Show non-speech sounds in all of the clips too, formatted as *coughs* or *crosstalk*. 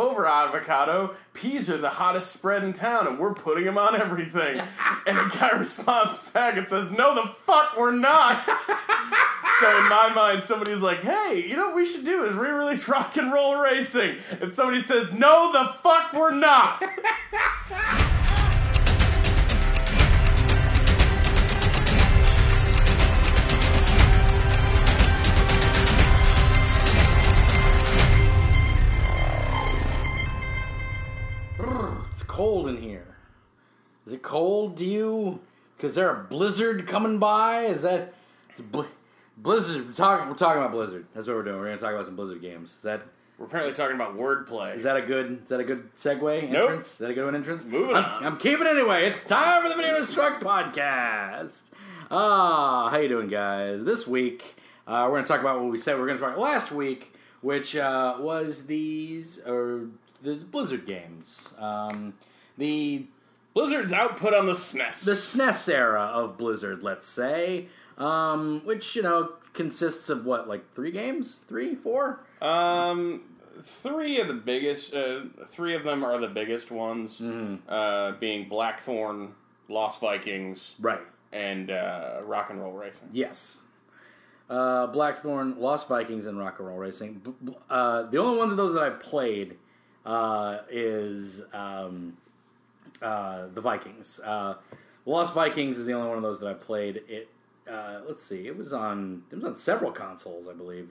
over avocado. Peas are the hottest spread in town, and we're putting them on everything. *laughs* and the guy responds back and says, No, the fuck, we're not. so in my mind, somebody's like, Hey, you know what we should do is re-release Rock and Roll Racing. And somebody says, No, the fuck, we're not. *laughs* cold in here. Is it cold to you? Because there a blizzard coming by? Is that bl- blizzard? We're talking. We're talking about blizzard. That's what we're doing. We're gonna talk about some blizzard games. Is that We're apparently talking about wordplay. is that a good is that a good segue Nope. entrance? Is that a good one entrance? Moving I'm, on. I'm keeping it anyway. It's time for the Video Struck podcast. Ah, how you doing, guys? This week uh, we're gonna talk about what we said we are gonna talk about last week, which uh, was these or the Blizzard games. Um, the Blizzard's output on the SNES. the SNES era of Blizzard, let's say, um, which you know consists of what, like three games, three, four? Um, three of the biggest. Uh, three of them are the biggest ones. Mm-hmm. Uh, being Blackthorne, Lost Vikings, Right. and uh, Rock and Roll Racing. Yes. Uh, Blackthorne, Lost Vikings, and Rock and Roll Racing. B- b- Uh, the only ones of those that I played uh, is um, uh, the Vikings. Uh, Lost Vikings is the only one of those that I played. It. Uh, let's see. It was on. It was on several consoles, I believe.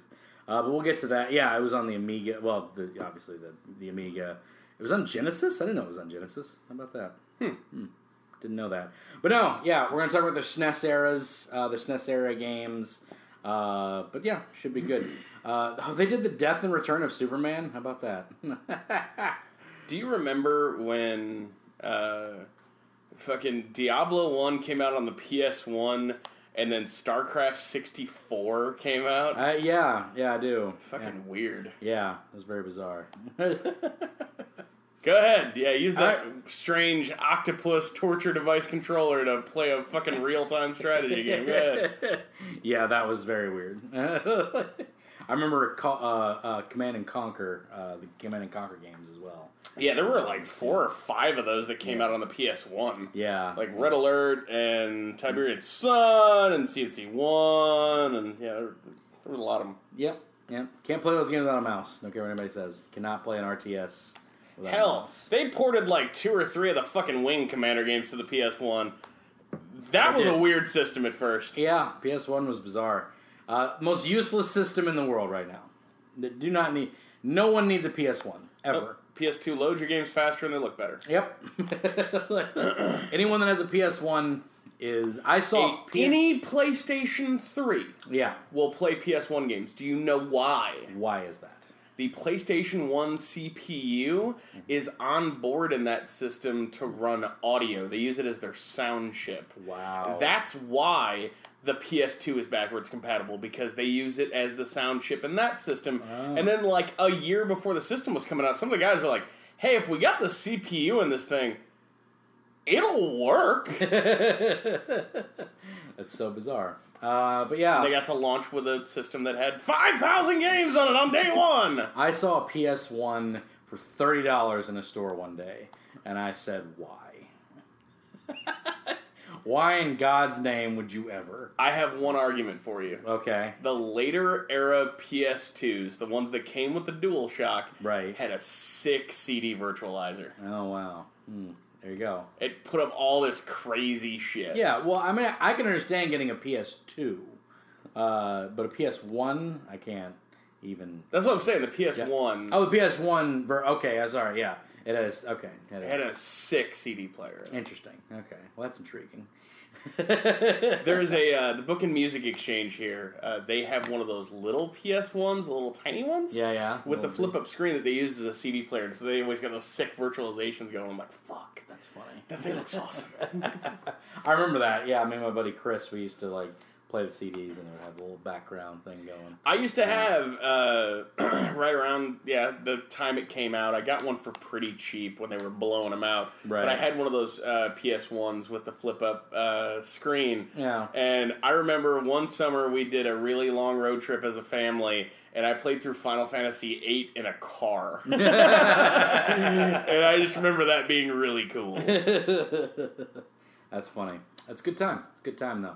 Uh, but we'll get to that. Yeah, it was on the Amiga. Well, the, obviously the the Amiga. It was on Genesis. I didn't know it was on Genesis. How about that? Hmm. Didn't know that. But no, yeah, we're gonna talk about the SNES eras, uh, the SNES era games. Uh, but yeah, should be good. Uh, oh, they did the Death and Return of Superman. How about that? *laughs* Do you remember when uh, fucking Diablo One came out on the PS One, and then StarCraft sixty four came out? uh, yeah, yeah, I do. fucking weird. Yeah, yeah, it was very bizarre. *laughs* Go ahead. Yeah, use that strange octopus torture device controller to play a fucking real time strategy game. Go ahead. *laughs* yeah, that was very weird. *laughs* I remember uh, uh, Command and Conquer, uh, the Command and Conquer games as well. Yeah, there were like four or five of those that came Yeah. out on the PS One. Yeah, Like Red Alert and Tiberian Sun and CNC One and yeah, there, there was a lot of them. Yep, yep. Can't play those games without a mouse. Don't care what anybody says. Cannot play an RTS Hell, they ported like two or three of the fucking Wing Commander games to the PS One. That They was a weird system at first. Yeah, PS1 was bizarre. Uh, most useless system in the world right now. They do not need. No one needs a PS1 ever. PS2 loads your games faster and they look better. Yep. *laughs* Anyone that has a PS1 is. I saw. A- P- any PlayStation 3 yeah. will play PS1 games. Do you know why? Why is that? The PlayStation 1 CPU mm-hmm. is on board in that system to run audio. They use it as their sound chip. Wow. That's why the PS2 is backwards compatible because they use it as the sound chip in that system. Oh. And then, like a year before the system was coming out, some of the guys were like, "Hey, if we got the CPU in this thing, it'll work." *laughs* That's so bizarre. Uh, but yeah, they got to launch with a system that had five thousand games on it on day one. *laughs* I saw a PS1 for thirty dollars in a store one day, and I said, "Why? *laughs* Why in God's name would you ever?" I have one argument for you. Okay, The later era PS2s, the ones that came with the DualShock, Right. had a sick CD virtualizer. oh wow, hmm. There you go. It put up all this crazy shit. Yeah, well, I mean, I can understand getting a PS2, uh, but a PS1, I can't even. That's what I'm saying. The PS1 Oh, the PS1. Ver- okay, I'm sorry. Yeah, it is. Okay, it is. had a sick CD player. interesting. Okay, well, that's intriguing. *laughs* There's a uh, the Book and Music Exchange here. Uh, they have one of those little PS1s, the little tiny ones. Yeah, yeah. With the flip up screen that they use as a CD player, and so they always got those sick virtualizations going. I'm like, fuck, That's funny. that thing looks awesome. *laughs* I remember that. Yeah, me and my buddy Chris, we used to like play the CDs and it would have a little background thing going. I used to have uh, *clears throat* right around yeah the time it came out. I got one for pretty cheap when they were blowing them out. Right. But I had one of those uh, PS ones with the flip up uh, screen. Yeah. And I remember one summer we did a really long road trip as a family, and I played through Final Fantasy VIII in a car. *laughs* and I just remember that being really cool. *laughs* That's funny. That's a good time. It's a good time though.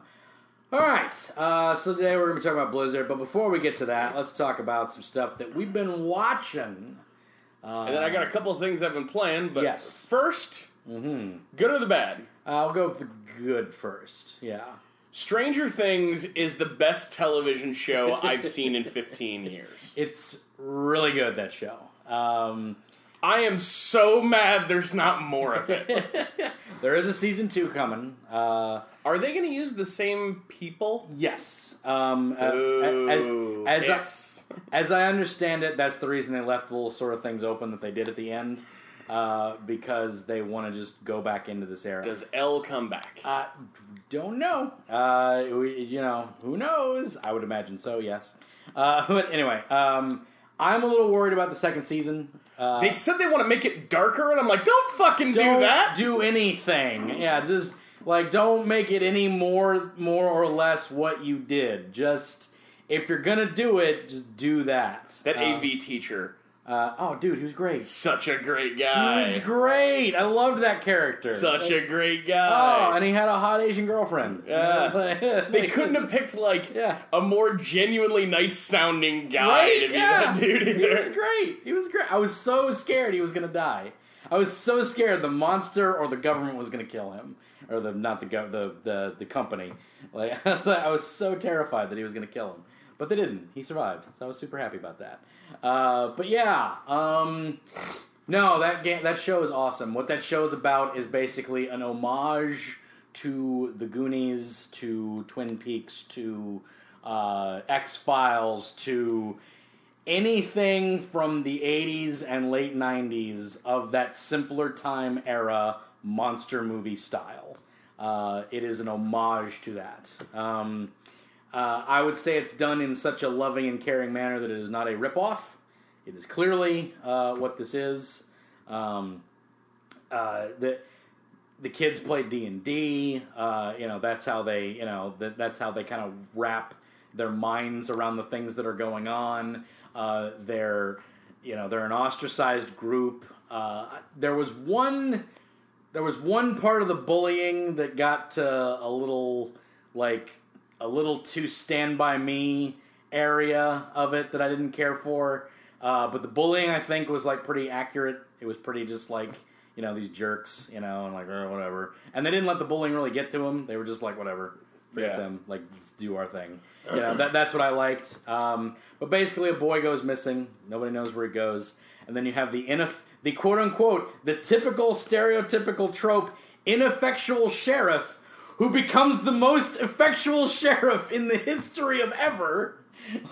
All right. Uh, so today we're going to be talking about Blizzard, but before we get to that, let's talk about some stuff that we've been watching. Uh, And then I got a couple of things I've been playing, but Yes. first, mhm. good or the bad? I'll go with the good first. Yeah. Stranger Things is the best television show I've seen in 15 *laughs* years. It's really good that show. Um, I am so mad there's not more of it. *laughs* there is a season two coming. Uh, Are they going to use the same people? yes. Um, uh, Ooh, as as I, as I understand it, that's the reason they left the little sort of things open that they did at the end, uh, because they want to just go back into this era. Does El come back? Uh, don't know. Uh, we, you know, who knows? I would imagine so. Yes. Uh, *laughs* but anyway, um, I'm a little worried about the second season. Uh, they said they want to make it darker, and I'm like, don't fucking don't do that. do anything. Yeah, just like don't make it any more, more or less what you did. Just if you're gonna do it, just do that. that Uh, AV teacher, Uh, oh, dude, he was great. such a great guy. He was great. I loved that character. Such a great guy. Oh, guy. and he had a hot Asian girlfriend. Yeah. *laughs* It was like- they *laughs* couldn't have picked like Yeah. a more genuinely nice sounding guy Right? to be Yeah. that *laughs* dude He was great. He was great. I was so scared he was gonna die. I was so scared the monster or the government was gonna kill him, or the not the gov- the the the company. Like I was, like, I was so terrified that he was gonna kill him, but they didn't. He survived, so I was super happy about that. Uh, but yeah, um, no, that that show is awesome. What that show is about is basically an homage to the Goonies, to Twin Peaks, to uh, X Files, to anything from the 80s and late 90s of that simpler time era monster movie style. Uh, it is an homage to that. Um, uh, I would say it's done in such a loving and caring manner that it is not a ripoff. It is clearly uh, what this is. Um, uh, the the kids play D and D. uh, You know that's how they you know that, that's how they kind of wrap their minds around the things that are going on. Uh, they're you know they're an ostracized group. Uh, there was one there was one part of the bullying that got a little like a little too stand by me area of it that I didn't care for. Uh, but the bullying I think was like pretty accurate. It was pretty just like you know these jerks, you know, and like or whatever. And they didn't let the bullying really get to them. They were just like whatever, forget Yeah. them, like let's do our thing. You know that that's what I liked. Um, but basically, a boy goes missing. Nobody knows where he goes, and then you have the ineff- the quote unquote the typical stereotypical trope ineffectual sheriff who becomes the most effectual sheriff in the history of ever.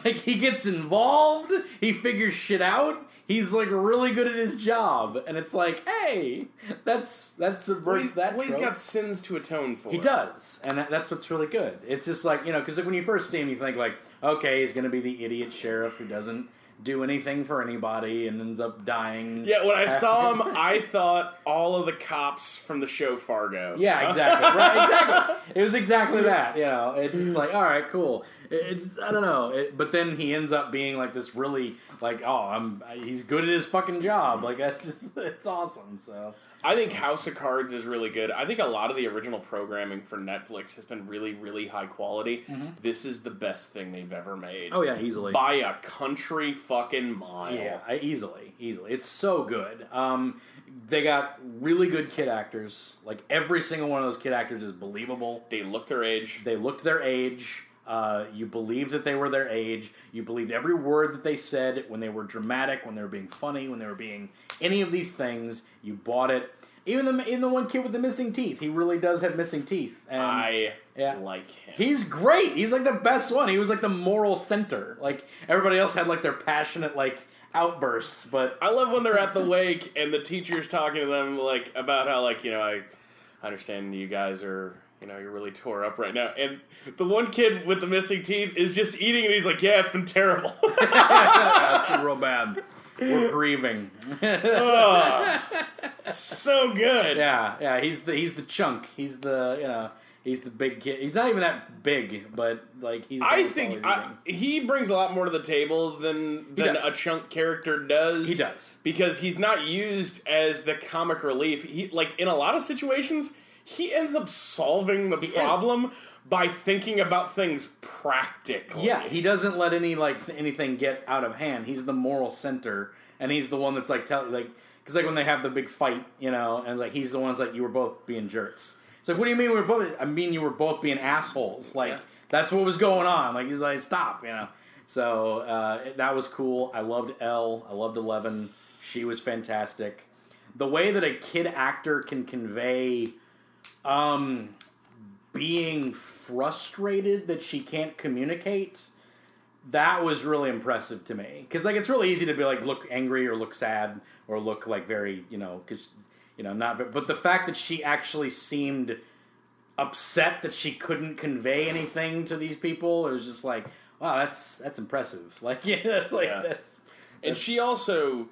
Like he gets involved, he figures shit out. He's like really good at his job, and it's like, hey, that's that Well, subverts he's, that. well, he's trope. got sins to atone for. He does, and that, that's what's really good. It's just like you know, because when you first see him, you think like, okay, he's to be the idiot sheriff who doesn't do anything for anybody and ends up dying. Yeah, when I saw *laughs* him, I thought all of the cops from the show Fargo. Yeah, *laughs* exactly. Right, exactly. It was exactly that. You know, it's just like, all right, cool. It's I don't know, it, but then he ends up being like this really like, oh, I'm he's good at his fucking job. Like that's just *laughs* it's awesome. So I think House of Cards is really good. I think a lot of the original programming for Netflix has been really, really high quality. This is the best thing they've ever made. Mm-hmm. oh yeah, easily. By a country fucking mile. Yeah, easily, easily. It's so good. Um, they got really good kid actors. Like every single one of those kid actors is believable. They look their age. They looked their age. Uh, you believed that they were their age. You believed every word that they said when they were dramatic, when they were being funny, when they were being any of these things. You bought it. Even the even the one kid with the missing teeth, he really does have missing teeth. And I yeah. like him. He's great. He's like the best one. He was like the moral center. Like everybody else had like their passionate like outbursts, but I love when they're at the wake and the teacher's talking to them like about how like you know I understand you guys are you know you're really tore up right now and the one kid with the missing teeth is just eating and he's like yeah it's been terrible *laughs* real bad. We're *laughs* grieving. Ugh. so good yeah, yeah. He's the he's the chunk. He's the you know He's the big kid. He's not even that big, but like he's. I think I, he brings a lot more to the table than than a chunk character does. He does. because he's not used as the comic relief. He like in a lot of situations he ends up solving the is. problem by thinking about things practically. Yeah, he doesn't let any like anything get out of hand. He's the moral center, and he's the one that's like tell like because like when they have the big fight, you know, and like he's the one's like you were both being jerks. It's like what do you mean we were both? I mean you were both being assholes. Like Yeah. that's what was going on. Like he's like stop, you know. So uh, that was cool. I loved El. I loved Eleven. She was fantastic. The way that a kid actor can convey um, being frustrated that she can't communicate that was really impressive to me because like it's really easy to be like look angry or look sad or look like very you know because you know not but the fact that she actually seemed upset that she couldn't convey anything to these people it was just like wow that's that's impressive *laughs* like yeah like Yeah. that's And she also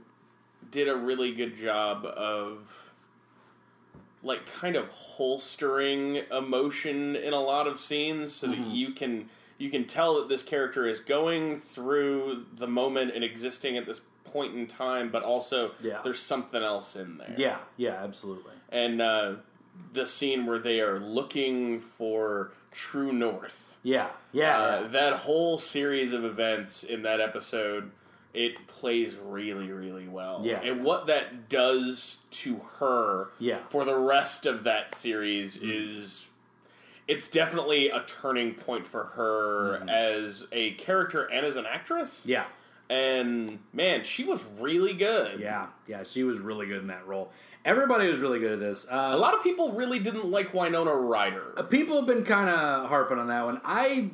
did a really good job of like kind of holstering emotion in a lot of scenes so Mm-hmm. that you can you can tell that this character is going through the moment and existing at this point in time but also Yeah. there's something else in there. yeah yeah absolutely And uh the scene where they are looking for true north. yeah yeah, Uh, yeah. That whole series of events in that episode, it plays really, really well. Yeah. And what that does to her Yeah. for the rest of that series mm-hmm. is. It's definitely a turning point for her mm-hmm. as a character and as an actress. yeah And man, she was really good. yeah yeah she was really good in that role everybody was really good at this uh, A lot of people really didn't like Winona Ryder. Uh, people have been kind of harping on that one. I,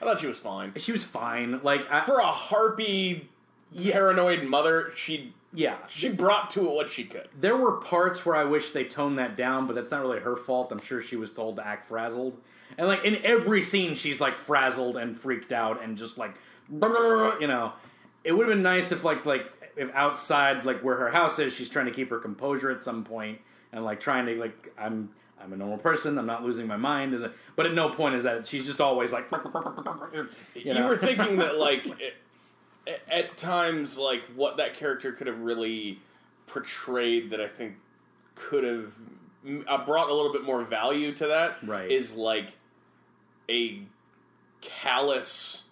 I thought she was fine. she was fine. Like, I, For a harpy, paranoid mother, she yeah, she brought to it what she could. there were parts where I wish they toned that down, but that's not really her fault. I'm sure she was told to act frazzled, and like in every scene, she's like frazzled and freaked out and just like, you know. It would have been nice if like like if outside like where her house is, she's trying to keep her composure at some point and like trying to like I'm. I'm a normal person. I'm not losing my mind, but at no point is that she's just always like. You, You, were thinking that *laughs* like at, times like what that character could have really portrayed that I think could have uh, brought a little bit more value to that Right. is like a callous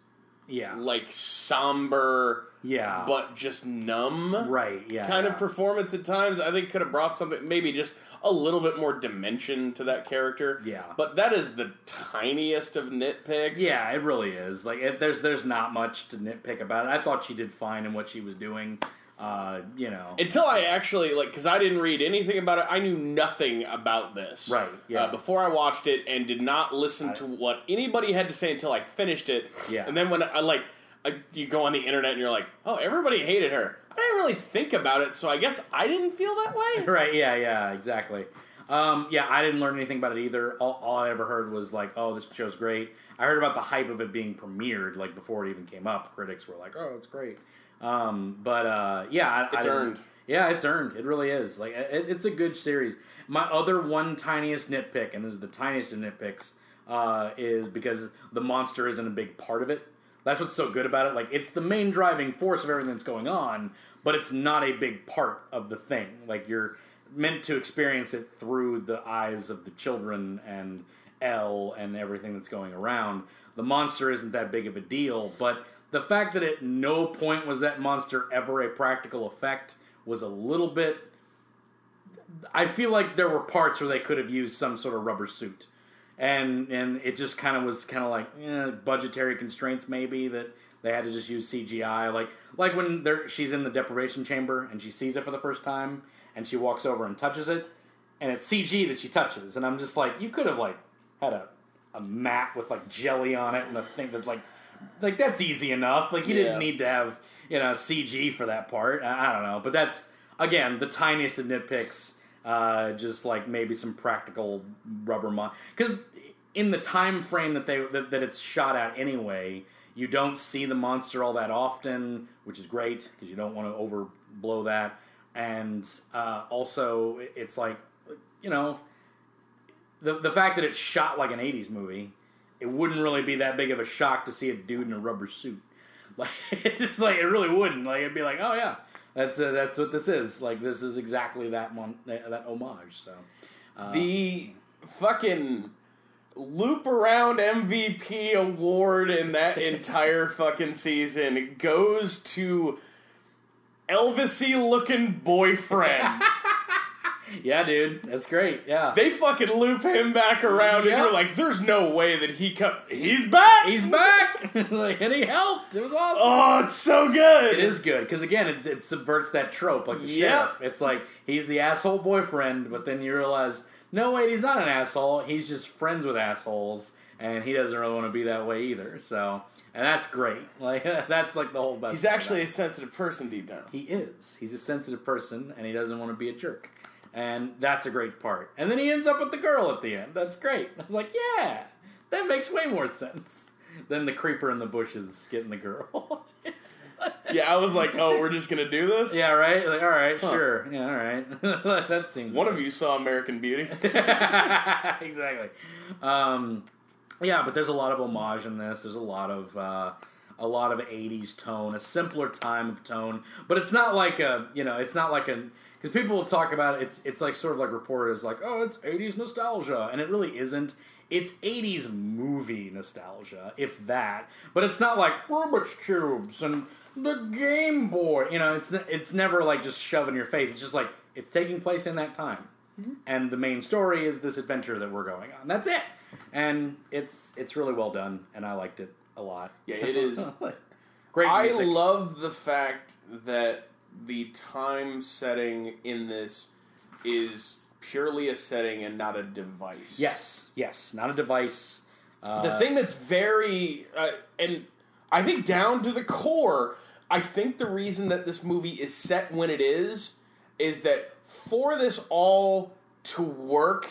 yeah, like somber yeah, but just numb right, yeah, kind yeah. of performance at times. I think could have brought something, maybe just a little bit more dimension to that character. Yeah. but that is the tiniest of nitpicks. Yeah, it really is. Like, it, there's there's not much to nitpick about it. I thought she did fine in what she was doing. Uh, you know, Until I actually like, because I didn't read anything about it, I knew nothing about this. Right, yeah. Uh, before I watched it, and did not listen to what anybody had to say until I finished it. Yeah. And then when I like, I, you go on the internet and you're like, oh, everybody hated her. I didn't really think about it, so I guess I didn't feel that way. *laughs* right? Yeah, yeah, exactly. Um, yeah, I didn't learn anything about it either. All, all I ever heard was like, "Oh, this show's great." I heard about the hype of it being premiered, like before it even came up. Critics were like, "Oh, it's great." Um, but uh, yeah, I, I It's didn't- earned. Yeah, it's earned. It really is. Like, it, it's a good series. My other one tiniest nitpick, and this is the tiniest of nitpicks, uh, is because the monster isn't a big part of it. That's what's so good about it. Like, it's the main driving force of everything that's going on, but it's not a big part of the thing. Like, you're meant to experience it through the eyes of the children and El and everything that's going around. The monster isn't that big of a deal, but the fact that at no point was that monster ever a practical effect was a little bit. I feel like there were parts where they could have used some sort of rubber suit, and and it just kind of was kind of like eh, budgetary constraints maybe that they had to just use CGI like like when she's in the deprivation chamber and she sees it for the first time and she walks over and touches it and it's CG that she touches and I'm just like you could have like had a a mat with like jelly on it and a thing that's like like that's easy enough. Like you Yeah. didn't need to have you know CG for that part. I, I don't know. But that's again the tiniest of nitpicks uh, just like maybe some practical rubber mon because in the time frame that they that, that it's shot at anyway you don't see the monster all that often which is great because you don't want to overblow that. And uh, also it's like you know the the fact that it's shot like an '80s movie, it wouldn't really be that big of a shock to see a dude in a rubber suit. *laughs* Like it's just like it really wouldn't. Like it'd be like, oh yeah, that's uh, that's what this is. Like this is exactly that one that, that homage. So uh, the fucking loop around MVP award in that *laughs* entire fucking season goes to Elvisy looking boyfriend. *laughs* yeah, dude, that's great. Yeah, they fucking loop him back around, Yep. and you're like, "There's no way that he come. He's back. he's back. *laughs* like and he helped. It was awesome. Oh, it's so good. It is good because again, it, it subverts that trope like the Yep. sheriff. It's like he's the asshole boyfriend, but then you realize, no wait, he's not an asshole. He's just friends with assholes, and he doesn't really want to be that way either. So, and that's great. *laughs* Like that's like the whole best. He's actually a sensitive person deep down. he is. He's a sensitive person, and he doesn't want to be a jerk. And that's a great part. And then he ends up with the girl at the end. That's great. I was like, yeah, that makes way more sense than the creeper in the bushes getting the girl. *laughs* Yeah, I was like, "Oh, we're just gonna do this." Yeah, right. Like, all right, Huh. sure. Yeah, all right. *laughs* that seems. One of you saw American Beauty. *laughs* exactly. Um, yeah, but there's a lot of homage in this. There's a lot of uh, a lot of '80s tone, a simpler time of tone. But it's not like a you know, it's not like a because people will talk about it. It's it's like sort of like reported as like, oh, it's '80s nostalgia, and it really isn't. It's '80s movie nostalgia, if that. But it's not like Rubik's cubes and the Game Boy. You know, it's it's never like just shove in your face. It's just like it's taking place in that time mm-hmm. and the main story is this adventure that we're going on. That's it, and it's it's really well done, and I liked it a lot. Yeah, it is. *laughs* Great. I love the fact that the time setting in this is purely a setting and not a device. Yes, yes, not a device. Uh, The thing that's very, uh, and I think down to the core, I think the reason that this movie is set when it is, is that for this all to work,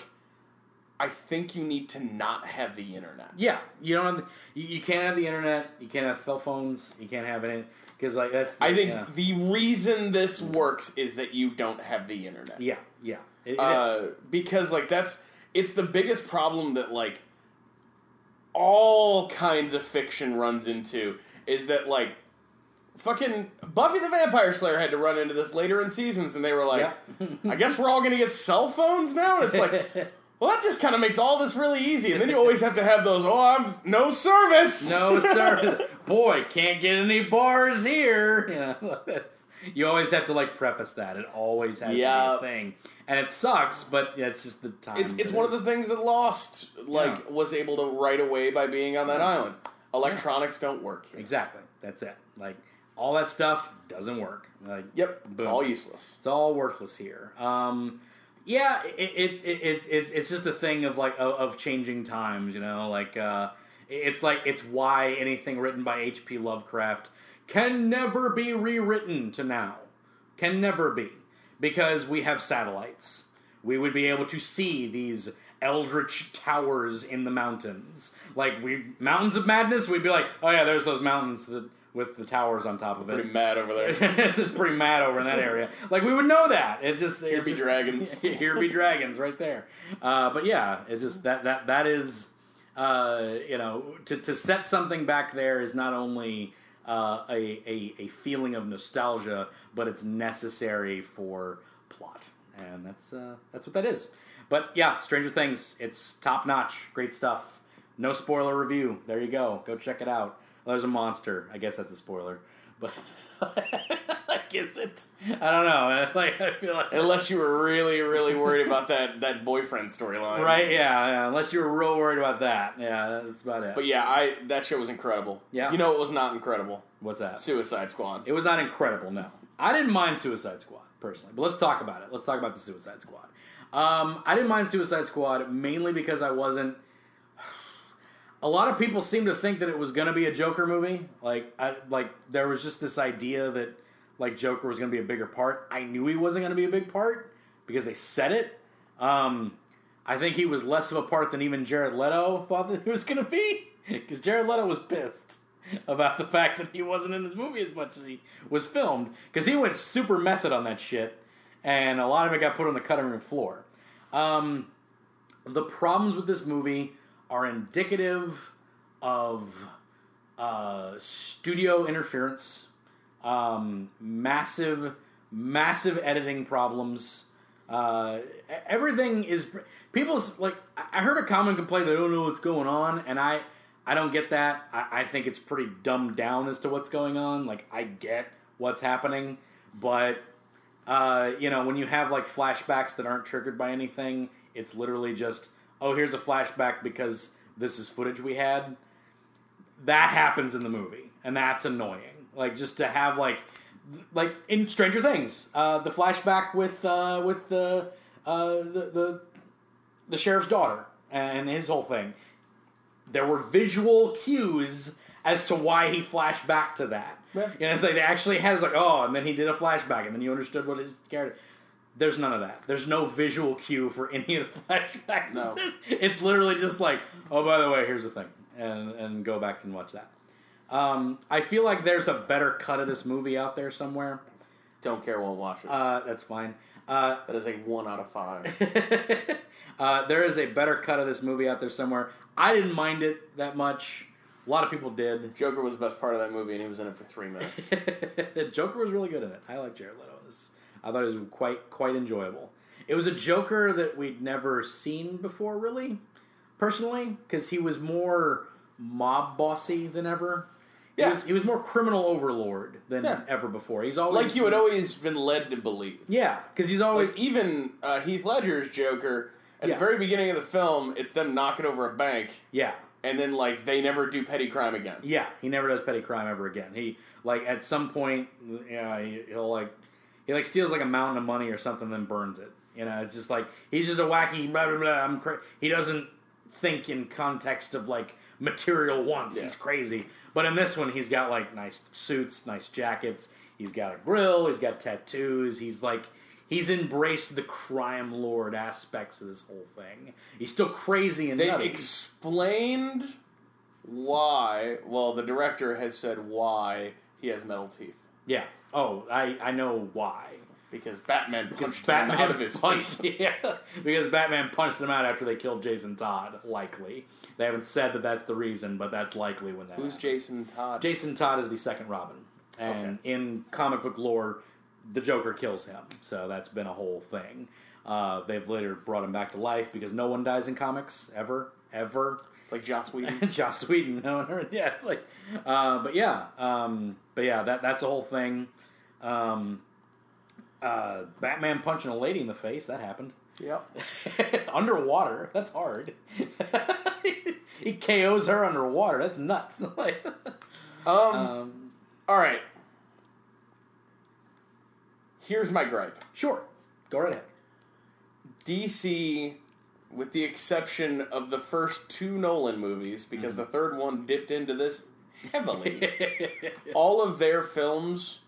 I think you need to not have the internet. Yeah, you don't. Have the, you, you can't have the internet. You can't have cell phones. You can't have any because like that's. I think yeah, the reason this works is that you don't have the internet. yeah, yeah. It, it uh, because like that's it's the biggest problem that like all kinds of fiction runs into is that like fucking Buffy the Vampire Slayer had to run into this later in seasons and they were like Yeah. I guess we're all going to get cell phones now and it's like *laughs* well that just kind of makes all this really easy and then you always have to have those oh I'm no service No, sir. Boy, can't get any bars here. You know, that's, you always have to like preface that. It always has Yeah. to be a thing, and it sucks, but it's just the time. it's it's one it of the things that Lost like Yeah. was able to right away by being on that island electronics don't work here. Exactly. That's it. Like all that stuff doesn't work. Like Yep, it's all useless. it's all worthless here. Um, yeah, it, it, it, it, it it's just a thing of like of, of changing times. You know, like uh, it's like it's why anything written by H.P. Lovecraft can never be rewritten to now. Can never be because we have satellites. We would be able to see these eldritch towers in the mountains. Like we mountains of madness, we'd be like, oh yeah, there's those mountains that, with the towers on top of it. Pretty mad over there. *laughs* it's just pretty mad over in that area. Like we would know that. It's just Here it's be just- dragons. *laughs* here be dragons right there. Uh, but yeah, it's just that that that is uh, you know to to set something back there is not only uh, a, a a feeling of nostalgia, but it's necessary for plot, and that's uh, that's what that is. But yeah, Stranger Things, it's top notch, great stuff. No spoiler review. There you go. Go check it out. Well, there's a monster. I guess that's a spoiler, but *laughs* like, is it? I don't know. *laughs* Like, I feel like Unless you were really, really worried about that that boyfriend storyline, right? Yeah, yeah. Unless you were real worried about that. Yeah, that's about it. But yeah, I that show was incredible. Yeah. you know it was not incredible. What's that? Suicide Squad. It was not incredible. No, I didn't mind Suicide Squad personally. But let's talk about it. Let's talk about the Suicide Squad. Um, I didn't mind Suicide Squad mainly because I wasn't. A lot of people seem to think that it was going to be a Joker movie. Like, I, like there was just this idea that like Joker was going to be a bigger part. I knew he wasn't going to be a big part because they said it. Um, I think he was less of a part than even Jared Leto thought that he was going to be *laughs* because Jared Leto was pissed *laughs* about the fact that he wasn't in this movie as much as he was filmed because he went super method on that shit, and a lot of it got put on the cutting room floor. Um, the problems with this movie are indicative of uh, studio interference, um, massive, massive editing problems. Uh, everything is people's like. I heard a common complaint they don't know what's going on, and I I don't get that. I, I think it's pretty dumbed down as to what's going on. Like I get what's happening, but uh, you know when you have like flashbacks that aren't triggered by anything, it's literally just oh here's a flashback because this is footage we had that happens in the movie, and that's annoying. Like just to have like like in Stranger Things, uh, the flashback with uh, with the, uh, the the the sheriff's daughter and his whole thing. There were visual cues as to why he flashed back to that. Yeah. You know, it's like they actually had it's like oh, and then he did a flashback, and then you understood what his character. There's none of that. There's no visual cue for any of the flashbacks. No. *laughs* it's literally just like, oh, by the way, here's the thing, and and go back and watch that. Um, I feel like there's a better cut of this movie out there somewhere. Don't care, won't watch it. Uh, that's fine. Uh, that is a one out of five. *laughs* uh, there is a better cut of this movie out there somewhere. I didn't mind it that much. A lot of people did. Joker was the best part of that movie, and he was in it for three minutes. *laughs* Joker was really good in it. I like Jared Leto. I thought it was quite quite enjoyable. It was a Joker that we'd never seen before, really, personally, because he was more mob bossy than ever. He Yeah. was, he was more criminal overlord than Yeah. ever before. He's always like you had always been led to believe. yeah, because he's always Like even uh, Heath Ledger's Joker at Yeah. the very beginning of the film, it's them knocking over a bank, yeah and then like they never do petty crime again. Yeah, he never does petty crime ever again. He like at some point, yeah, he, he'll like he like steals like a mountain of money or something, then burns it. You know, it's just like he's just a wacky blah blah blah. I'm cra- he doesn't think in context of like material wants. Yeah. He's crazy. But in this one, he's got like nice suits, nice jackets. He's got a grill. He's got tattoos. He's like he's embraced the crime lord aspects of this whole thing. He's still crazy and They nutty. explained why. Well, the director has said why he has metal teeth yeah. Oh, I I know why. because Batman Because punched him Batman out of his punched, face. *laughs* yeah, because Batman punched them out after they killed Jason Todd. Likely, they haven't said that that's the reason, but that's likely when that. Who's happened. Jason Todd? Jason Todd is the second Robin, and in comic book lore, the Joker kills him. So that's been a whole thing. Uh, they've later brought him back to life because no one dies in comics ever, ever. It's like Joss Whedon. *laughs* Joss Whedon. No. *laughs* Yeah, it's like, uh, but yeah, um, but yeah, that that's a whole thing. Um, uh, Batman punching a lady in the face that happened yep. *laughs* underwater. That's hard. he KOs her underwater. That's nuts. Like, Um, um, all right. Here's my gripe. sure, go right ahead. DC, with the exception of the first two Nolan movies, because mm-hmm. the third one dipped into this heavily, *laughs* all of their films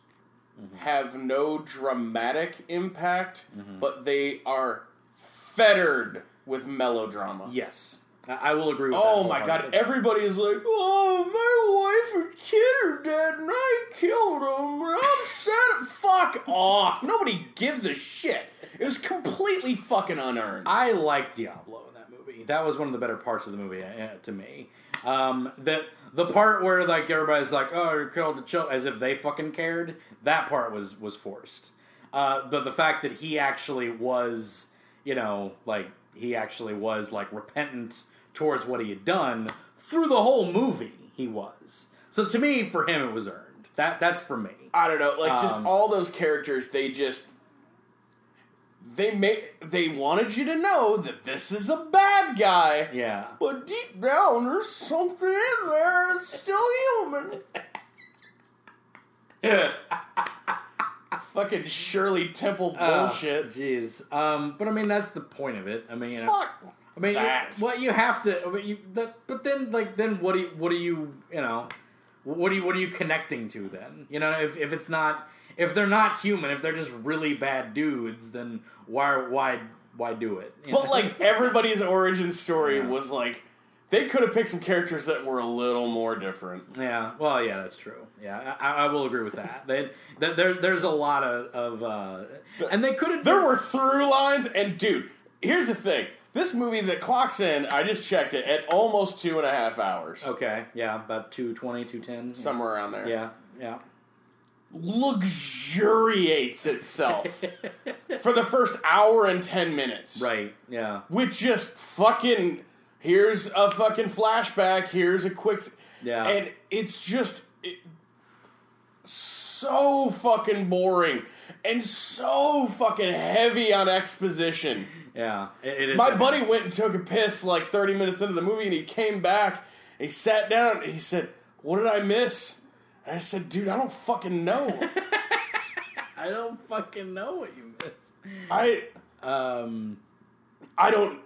mm-hmm. have no dramatic impact, mm-hmm. but they are fettered with melodrama. yes, I, I will agree with that. Oh my god, everybody is like, oh, my wife and kid are dead and I killed them and I'm sad. Fuck off. Nobody gives a shit. It was completely fucking unearned. I liked Diablo in that movie. That was one of the better parts of the movie uh, to me. Um, the the part where like everybody's like, "Oh, you killed the child," as if they fucking cared. That part was was forced. Uh, but the fact that he actually was, you know, like he actually was like repentant towards what he had done through the whole movie. He was. So to me, for him, it was earned. That that's for me. I don't know, like just Um, all those characters, they just they made they wanted you to know that this is a bad guy. Yeah. But deep down, there's something in there that's still human. *laughs* Fucking Shirley Temple Oh, bullshit. Jeez. Um, but I mean, that's the point of it. I mean, you know, Fuck. I mean, that. what you have to. I mean, you, that, but then, like, then what do you, what do you, you know, what are you, what are you connecting to then? You know, if if it's not, if they're not human, if they're just really bad dudes, then why, why, why do it? You But know? like *laughs* everybody's origin story Yeah. was like they could have picked some characters that were a little more different. Yeah, well, yeah, that's true. Yeah, I, I will agree with that. They, that there, there's a lot of, of uh, and they could have. There were through lines, and dude, here's the thing: This movie that clocks in, I just checked it at almost two and a half hours, Okay, yeah, about 220, 210. somewhere around there. Yeah, yeah. Luxuriates itself for the first hour and 10 minutes. Right, yeah. With just fucking here's a fucking flashback, here's a quick Yeah. And it's just it, so fucking boring and so fucking heavy on exposition. Yeah, it. My buddy went and took a piss like 30 minutes into the movie and he came back he sat down and he said, "What did I miss?" And I said, "Dude, I don't fucking know." *laughs* I don't fucking know what you missed. I Um, I don't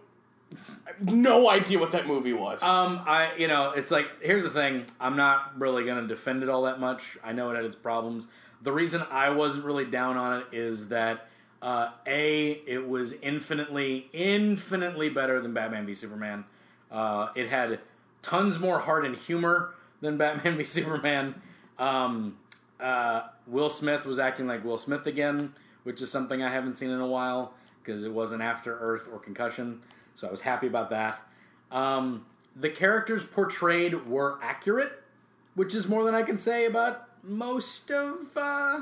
no idea what that movie was. um, I, you know, it's like here's the thing. I'm not really gonna defend it all that much. I know it had its problems. The reason I wasn't really down on it is that uh, a it was infinitely, infinitely better than Batman v Superman. Uh, it had tons more heart and humor than Batman v Superman. Um, uh, Will Smith was acting like Will Smith again, which is something I haven't seen in a while because it wasn't After Earth or Concussion. So I was happy about that. Um, the characters portrayed were accurate, which is more than I can say about most of uh,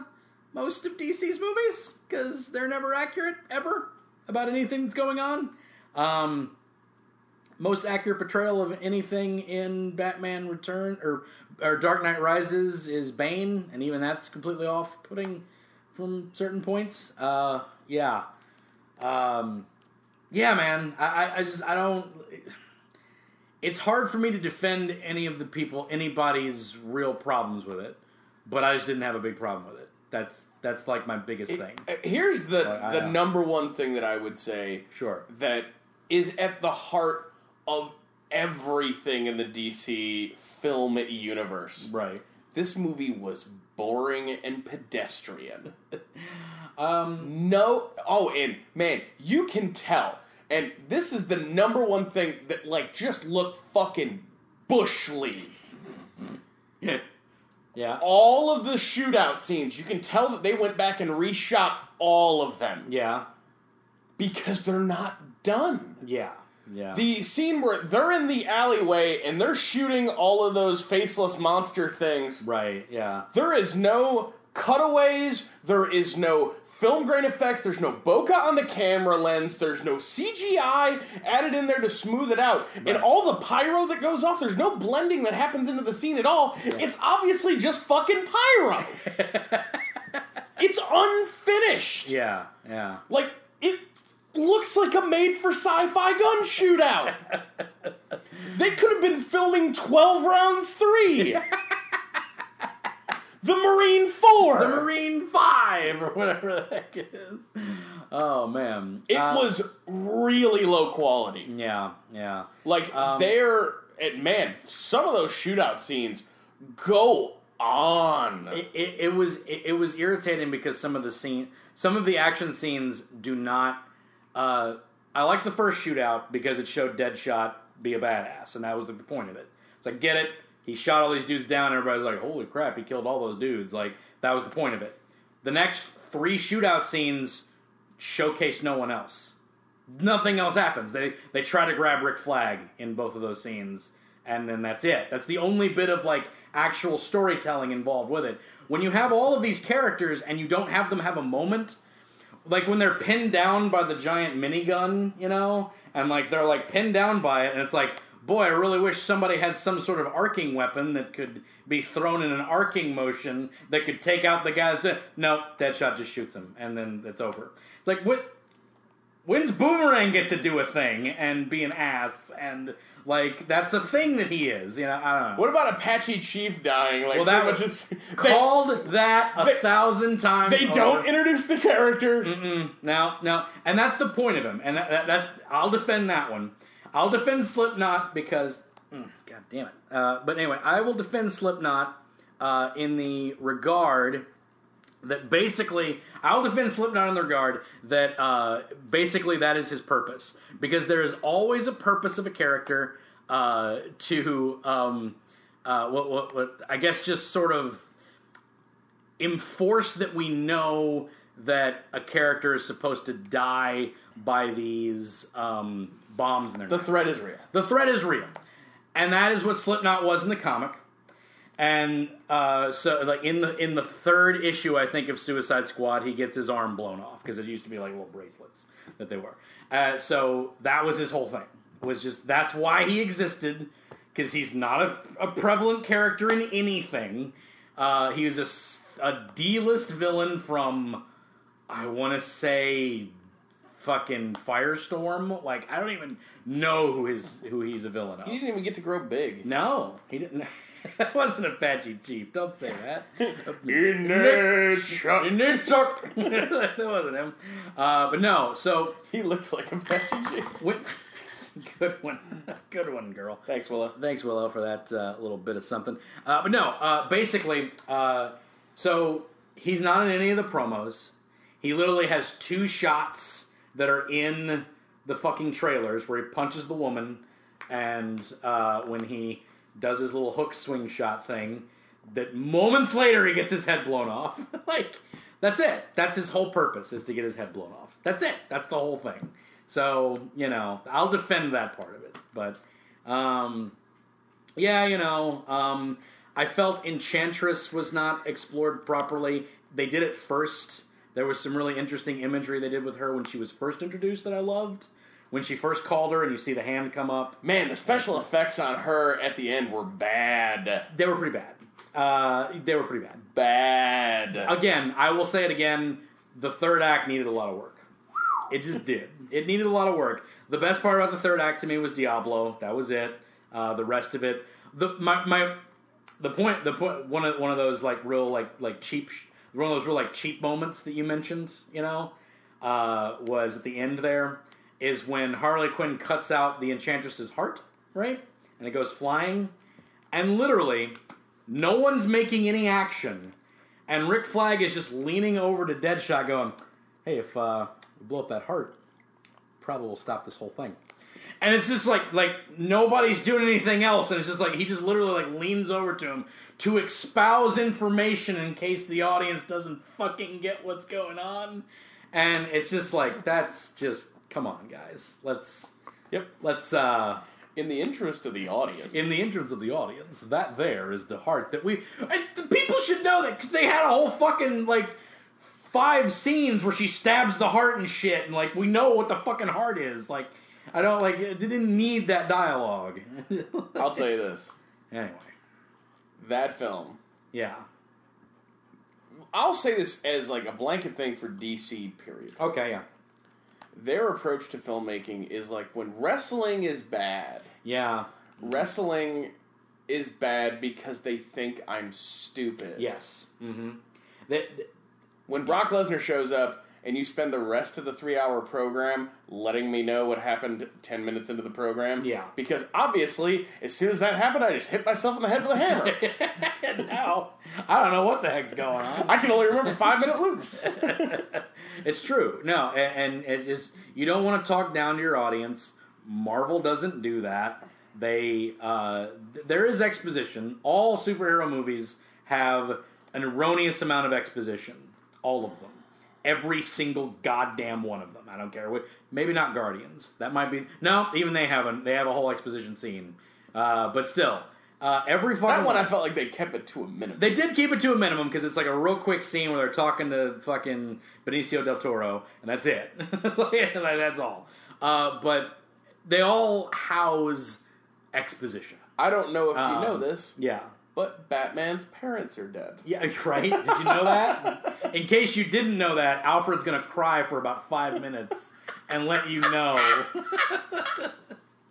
most of DC's movies because they're never accurate ever about anything that's going on. Um, most accurate portrayal of anything in Batman Return or or Dark Knight Rises is Bane, and even that's completely off-putting from certain points. Uh, yeah, um, yeah, man. I, I, just I don't. It's hard for me to defend any of the people, anybody's real problems with it, but I just didn't have a big problem with it. That's that's like my biggest thing. Uh, Here's the the number one thing that I would say Sure. that is at the heart of everything in the DC film universe. Right. This movie was boring and pedestrian. *laughs* Um. No, oh, and man, you can tell. And this is the number one thing that like just looked fucking bush league. *laughs* Yeah. All of the shootout scenes, you can tell that they went back and reshot all of them Yeah. because they're not done. Yeah. Yeah. The scene where they're in the alleyway and they're shooting all of those faceless monster things, right. Yeah. there is no cutaways, there is no film grain effects, there's no bokeh on the camera lens, there's no CGI added in there to smooth it out. And all the pyro that goes off, there's no blending that happens into the scene at all. It's obviously just fucking pyro. *laughs* it's unfinished. Yeah. Yeah. Like it looks like a made for sci-fi gun shootout. they could have been filming 12 rounds 3. *laughs* the Marine 4. The Marine Five or whatever the heck it is. Oh man. it Uh, was really low quality. Yeah. Yeah. Like Um, they're and man, some of those shootout scenes go on. It, it, it was it, it was irritating because some of the scene some of the action scenes do not uh, I like the first shootout because it showed Deadshot be a badass and that was the point of it. It's like get it, he shot all these dudes down and everybody's like, Holy crap, he killed all those dudes. Like that was the point of it. The next three shootout scenes showcase no one else. Nothing else happens. They they try to grab Rick Flag in both of those scenes, and then that's it. That's the only bit of like actual storytelling involved with it. When you have all of these characters and you don't have them have a moment, like when they're pinned down by the giant minigun, you know, and like they're like pinned down by it, and it's like, boy, I really wish somebody had some sort of arcing weapon that could be thrown in an arcing motion that could take out the guy. That's no, Deadshot just shoots him, and then it's over. Like what? When's Boomerang get to do a thing and be an ass and like that's a thing that he is? You know, I don't know. what about Apache Chief dying? Like Well, that was- just- *laughs* Called that a they- thousand times. They, they don't introduce the character. Now, now, and that's the point of him, and that, that, that I'll defend that one. I'll defend Slipknot because, mm, god damn it. Uh, but anyway, I will defend Slipknot uh, in the regard that basically I'll defend Slipknot in the regard that uh, basically that is his purpose because there is always a purpose of a character uh, to um, uh, what, what what I guess just sort of enforce that we know that a character is supposed to die by these um, bombs in their The neck. threat is real. The threat is real, and that is what Slipknot was in the comic. And uh, so, like in the in the third issue, I think of Suicide Squad, he gets his arm blown off because it used to be like little bracelets that they were. Uh, so that was his whole thing. Was just that's why he existed because he's not a, a prevalent character in anything. Uh, he was a a D-list villain from I want to say fucking Firestorm. Like I don't even know who his who he's a villain of. He didn't even get to grow big. No, he didn't. *laughs* that wasn't Apache Chief. Don't say that. In there, Chuck. In there, Chuck. *laughs* that wasn't him. Uh, but no. So He looked like a Apache. *laughs* when, good one, good one, girl. Thanks, Willow. Thanks, Willow, for that uh, little bit of something. Uh, but no, uh, basically, uh, so he's not in any of the promos. He literally has two shots that are in the fucking trailers where he punches the woman, and uh, when he does his little hook swing shot thing, that moments later he gets his head blown off. *laughs* like that's it. That's his whole purpose is to get his head blown off. That's it. That's the whole thing. So you know, I'll defend that part of it, but. Um, yeah, you know, um, I felt Enchantress was not explored properly. They did it first. There was some really interesting imagery they did with her when she was first introduced that I loved. When she first called her and you see the hand come up, Man, the special effects on her at the end were bad. they were pretty bad. Uh, they were pretty bad. Bad. Again, I will say it again. The third act needed a lot of work. It just *laughs* did. It needed a lot of work. The best part about the third act to me was Diablo. That was it. Uh, the rest of it, the my my the point the point one of one of those like real like like cheap one of those real like cheap moments that you mentioned. You know, uh, was at the end there is when Harley Quinn cuts out the Enchantress's heart, right, and it goes flying, and literally no one's making any action, and Rick Flag is just leaning over to Deadshot, going, "Hey, if uh, we blow up that heart, probably will stop this whole thing." And it's just like like nobody's doing anything else, and it's just like he just literally like leans over to him to espouse information in case the audience doesn't fucking get what's going on. And it's just like that's just come on, guys. Let's Yep. let's uh In the interest of the audience. in the interest of the audience, that there is the heart that we. And the people should know that because they had a whole fucking like five scenes where she stabs the heart and shit, and like we know what the fucking heart is. Like I don't like it didn't need that dialogue. *laughs* I'll tell you this. anyway, That film. yeah. I'll say this as like a blanket thing for DC, period. Okay, yeah, Their approach to filmmaking is like when wrestling is bad, yeah, wrestling is bad because they think I'm stupid. yes. Mm-hmm. That When Brock Lesnar shows up and you spend the rest of the three hour program letting me know what happened 10 minutes into the program. Yeah. Because obviously, as soon as that happened, I just hit myself in the head with a hammer. *laughs* now I don't know what the heck's going on. I can only remember five minute loops. *laughs* It's true. No, and, and it is you don't want to talk down to your audience. Marvel doesn't do that. They uh, th- there is exposition. All superhero movies have an erroneous amount of exposition. All of them. Every single goddamn one of them. I don't care. what- Maybe not Guardians. That might be no. Even they haven't. They have a whole exposition scene. Uh, but still, uh, every fucking That one, I felt like they kept it to a minimum. they did keep it to a minimum because it's like a real quick scene where they're talking to fucking Benicio del Toro, and that's it. *laughs* Like, that's all. Uh, but they all house exposition. I don't know if you Um, know this, Yeah. but Batman's parents are dead. Yeah, *laughs* right? Did you know that? In case you didn't know that, Alfred's going to cry for about five minutes and let you know. *laughs*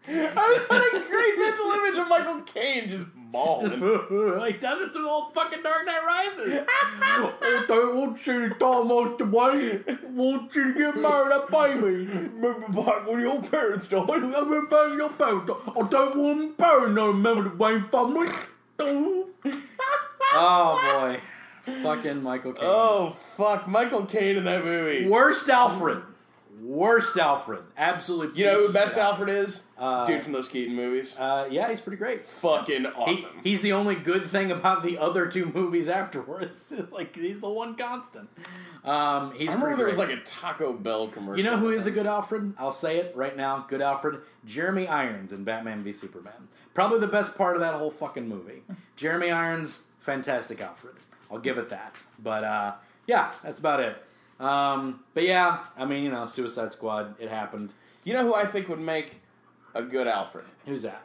I had a great mental image of Michael Caine just bawling. *laughs* he does it through the whole fucking Dark Knight Rises. I *laughs* don't want you to die most away. I want you to get married, a baby. Remember back when your parents died? I remember your parents. I don't want to burn no member of the Wayne family. *laughs* oh boy. Fucking Michael Caine. Oh fuck, Michael Caine in that movie. Worst Alfred. Worst Alfred. Absolutely. You know who the best Alfred is? Uh, Dude from those Keaton movies. Uh, yeah, he's pretty great. Fucking He- awesome. he's the only good thing about the other two movies afterwards. *laughs* like he's the one constant. Um, he's I remember there was like a Taco Bell commercial. You know who is a good Alfred? I'll say it right now. Good Alfred. Jeremy Irons in Batman v Superman. Probably the best part of that whole fucking movie. *laughs* Jeremy Irons, fantastic Alfred. I'll give it that. But uh, yeah, that's about it. Um, but yeah, I mean, you know, Suicide Squad. It happened. You know who I think would make a good Alfred? Who's that?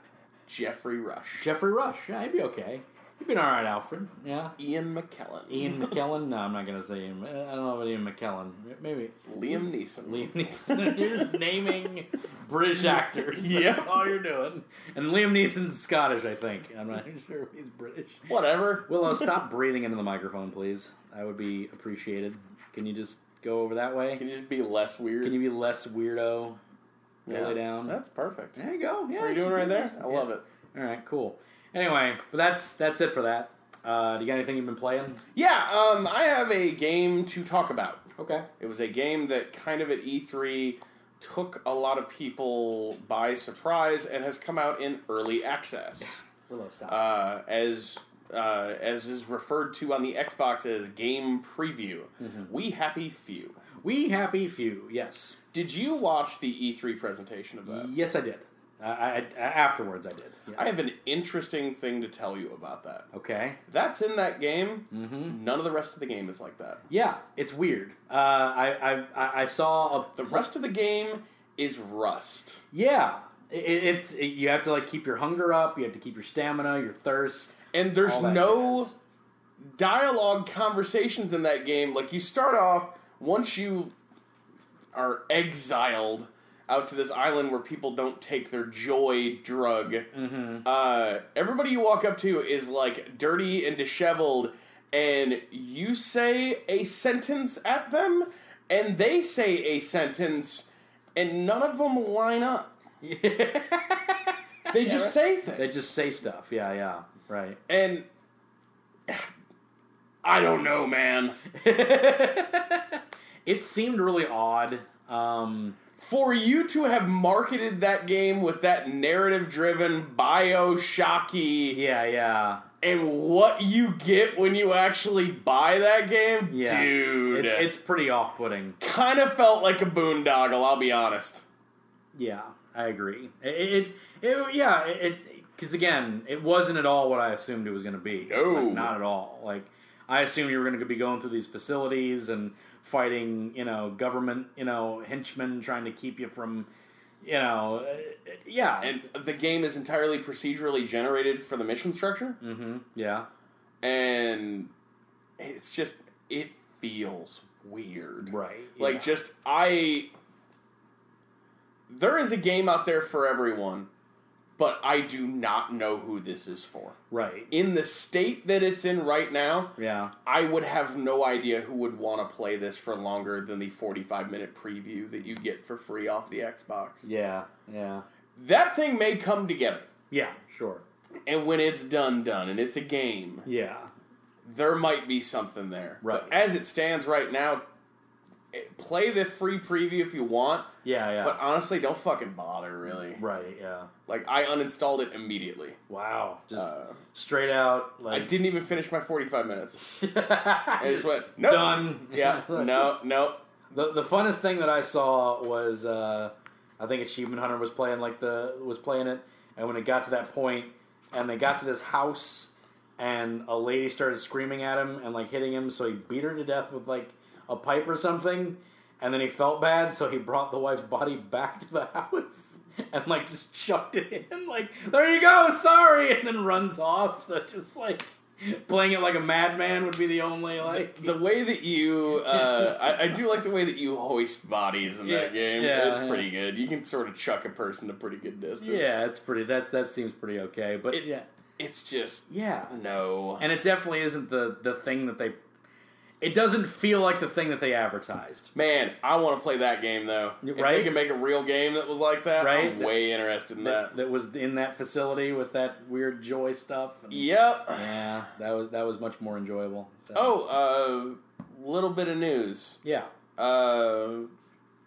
Geoffrey Rush. Geoffrey Rush. Yeah, he'd be okay. He'd be an all right Alfred. Yeah. Ian McKellen. Ian *laughs* McKellen? No, I'm not gonna say him. I don't know about Ian McKellen. Maybe Liam Neeson. Liam Neeson. *laughs* You're just naming British *laughs* actors. Yeah. That's all you're doing. And Liam Neeson's Scottish, I think. I'm not sure if he's British. Whatever. Willow, stop breathing into the microphone, please. That would be appreciated. Can you just go over that way? Can you just be less weird? Can you be less weirdo? Go lay down. That's perfect. There you go. Yeah, What are you doing right there? I love it. All right, cool. Anyway, but that's that's it for that. Uh, do you got anything you've been playing? Yeah, um, I have a game to talk about. Okay. It was a game that kind of at E3 took a lot of people by surprise and has come out in early access. Willow, stop. Uh, as uh, as is referred to on the Xbox as game preview. We happy few. we happy few. Yes. Did you watch the E3 presentation of that? Yes, I did. I, I, I afterwards, I did. Yes. I have an interesting thing to tell you about that. okay. That's in that game. Mm-hmm. None of the rest of the game is like that. Yeah, it's weird. Uh, I, I I I saw a The rest of the game is Rust. yeah. It, it's it, you have to like keep your hunger up. You have to keep your stamina, your thirst. And there's no jazz. dialogue conversations in that game. Like you start off once you are exiled out to this island where people don't take their joy drug. Mm-hmm. Uh, everybody you walk up to is like dirty and disheveled, and you say a sentence at them, and they say a sentence, and none of them line up. *laughs* They just say things. They just say stuff. Yeah, yeah, right. And I don't know, man. *laughs* It seemed really odd. Um, For you to have marketed that game with that narrative driven Bioshocky yeah, yeah, and what you get when you actually buy that game, yeah. dude, It- it's pretty off-putting. kind of felt like a boondoggle, I'll be honest. Yeah, I agree. It, it, it yeah, it because again, it wasn't at all what I assumed it was going to be. No. Like, not at all. Like I assumed you were going to be going through these facilities and fighting, you know, government, you know, henchmen trying to keep you from, you know, uh, yeah, And the game is entirely procedurally generated for the mission structure, hmm yeah, and it's just, it feels weird. right, Like yeah. just I there is a game out there for everyone, but I do not know who this is for. right, In the state that it's in right now, yeah, I would have no idea who would want to play this for longer than the 45 minute preview that you get for free off the Xbox. yeah, yeah, That thing may come together. yeah, sure, And when it's done done and it's a game, yeah, there might be something there. Right. But as it stands right now, play the free preview if you want. yeah, yeah, But honestly, don't fucking bother, really. right, yeah. Like, I uninstalled it immediately. Wow, just Uh, straight out I didn't even finish my 45 minutes. *laughs* I just went, nope. done. Yeah, *laughs* no, no. The the funnest thing that I saw was uh, I think Achievement Hunter was playing like the was playing it, and when it got to that point, and they got to this house, and a lady started screaming at him and like hitting him, so he beat her to death with like a pipe or something, and then he felt bad, so he brought the wife's body back to the *laughs* house. And like just chucked it in, like there you go, sorry, and then runs off. So just like playing it like a madman would be the only like The way that you, uh, *laughs* I, I do like the way that you hoist bodies in Yeah, that game. yeah, it's yeah. pretty good. You can sort of chuck a person a pretty good distance. Yeah, it's pretty. That that seems pretty okay. But It- yeah, It's just, yeah, no. and it definitely isn't the the thing that they. It doesn't feel like the thing that they advertised. Man, I want to play that game though. If Right? they can make a real game that was like that, Right? I'm way interested in That, that. that was in that facility with that weird joy stuff. and- Yep. Yeah, that was that was much more enjoyable. So, Oh, uh, little bit of news. yeah. Uh,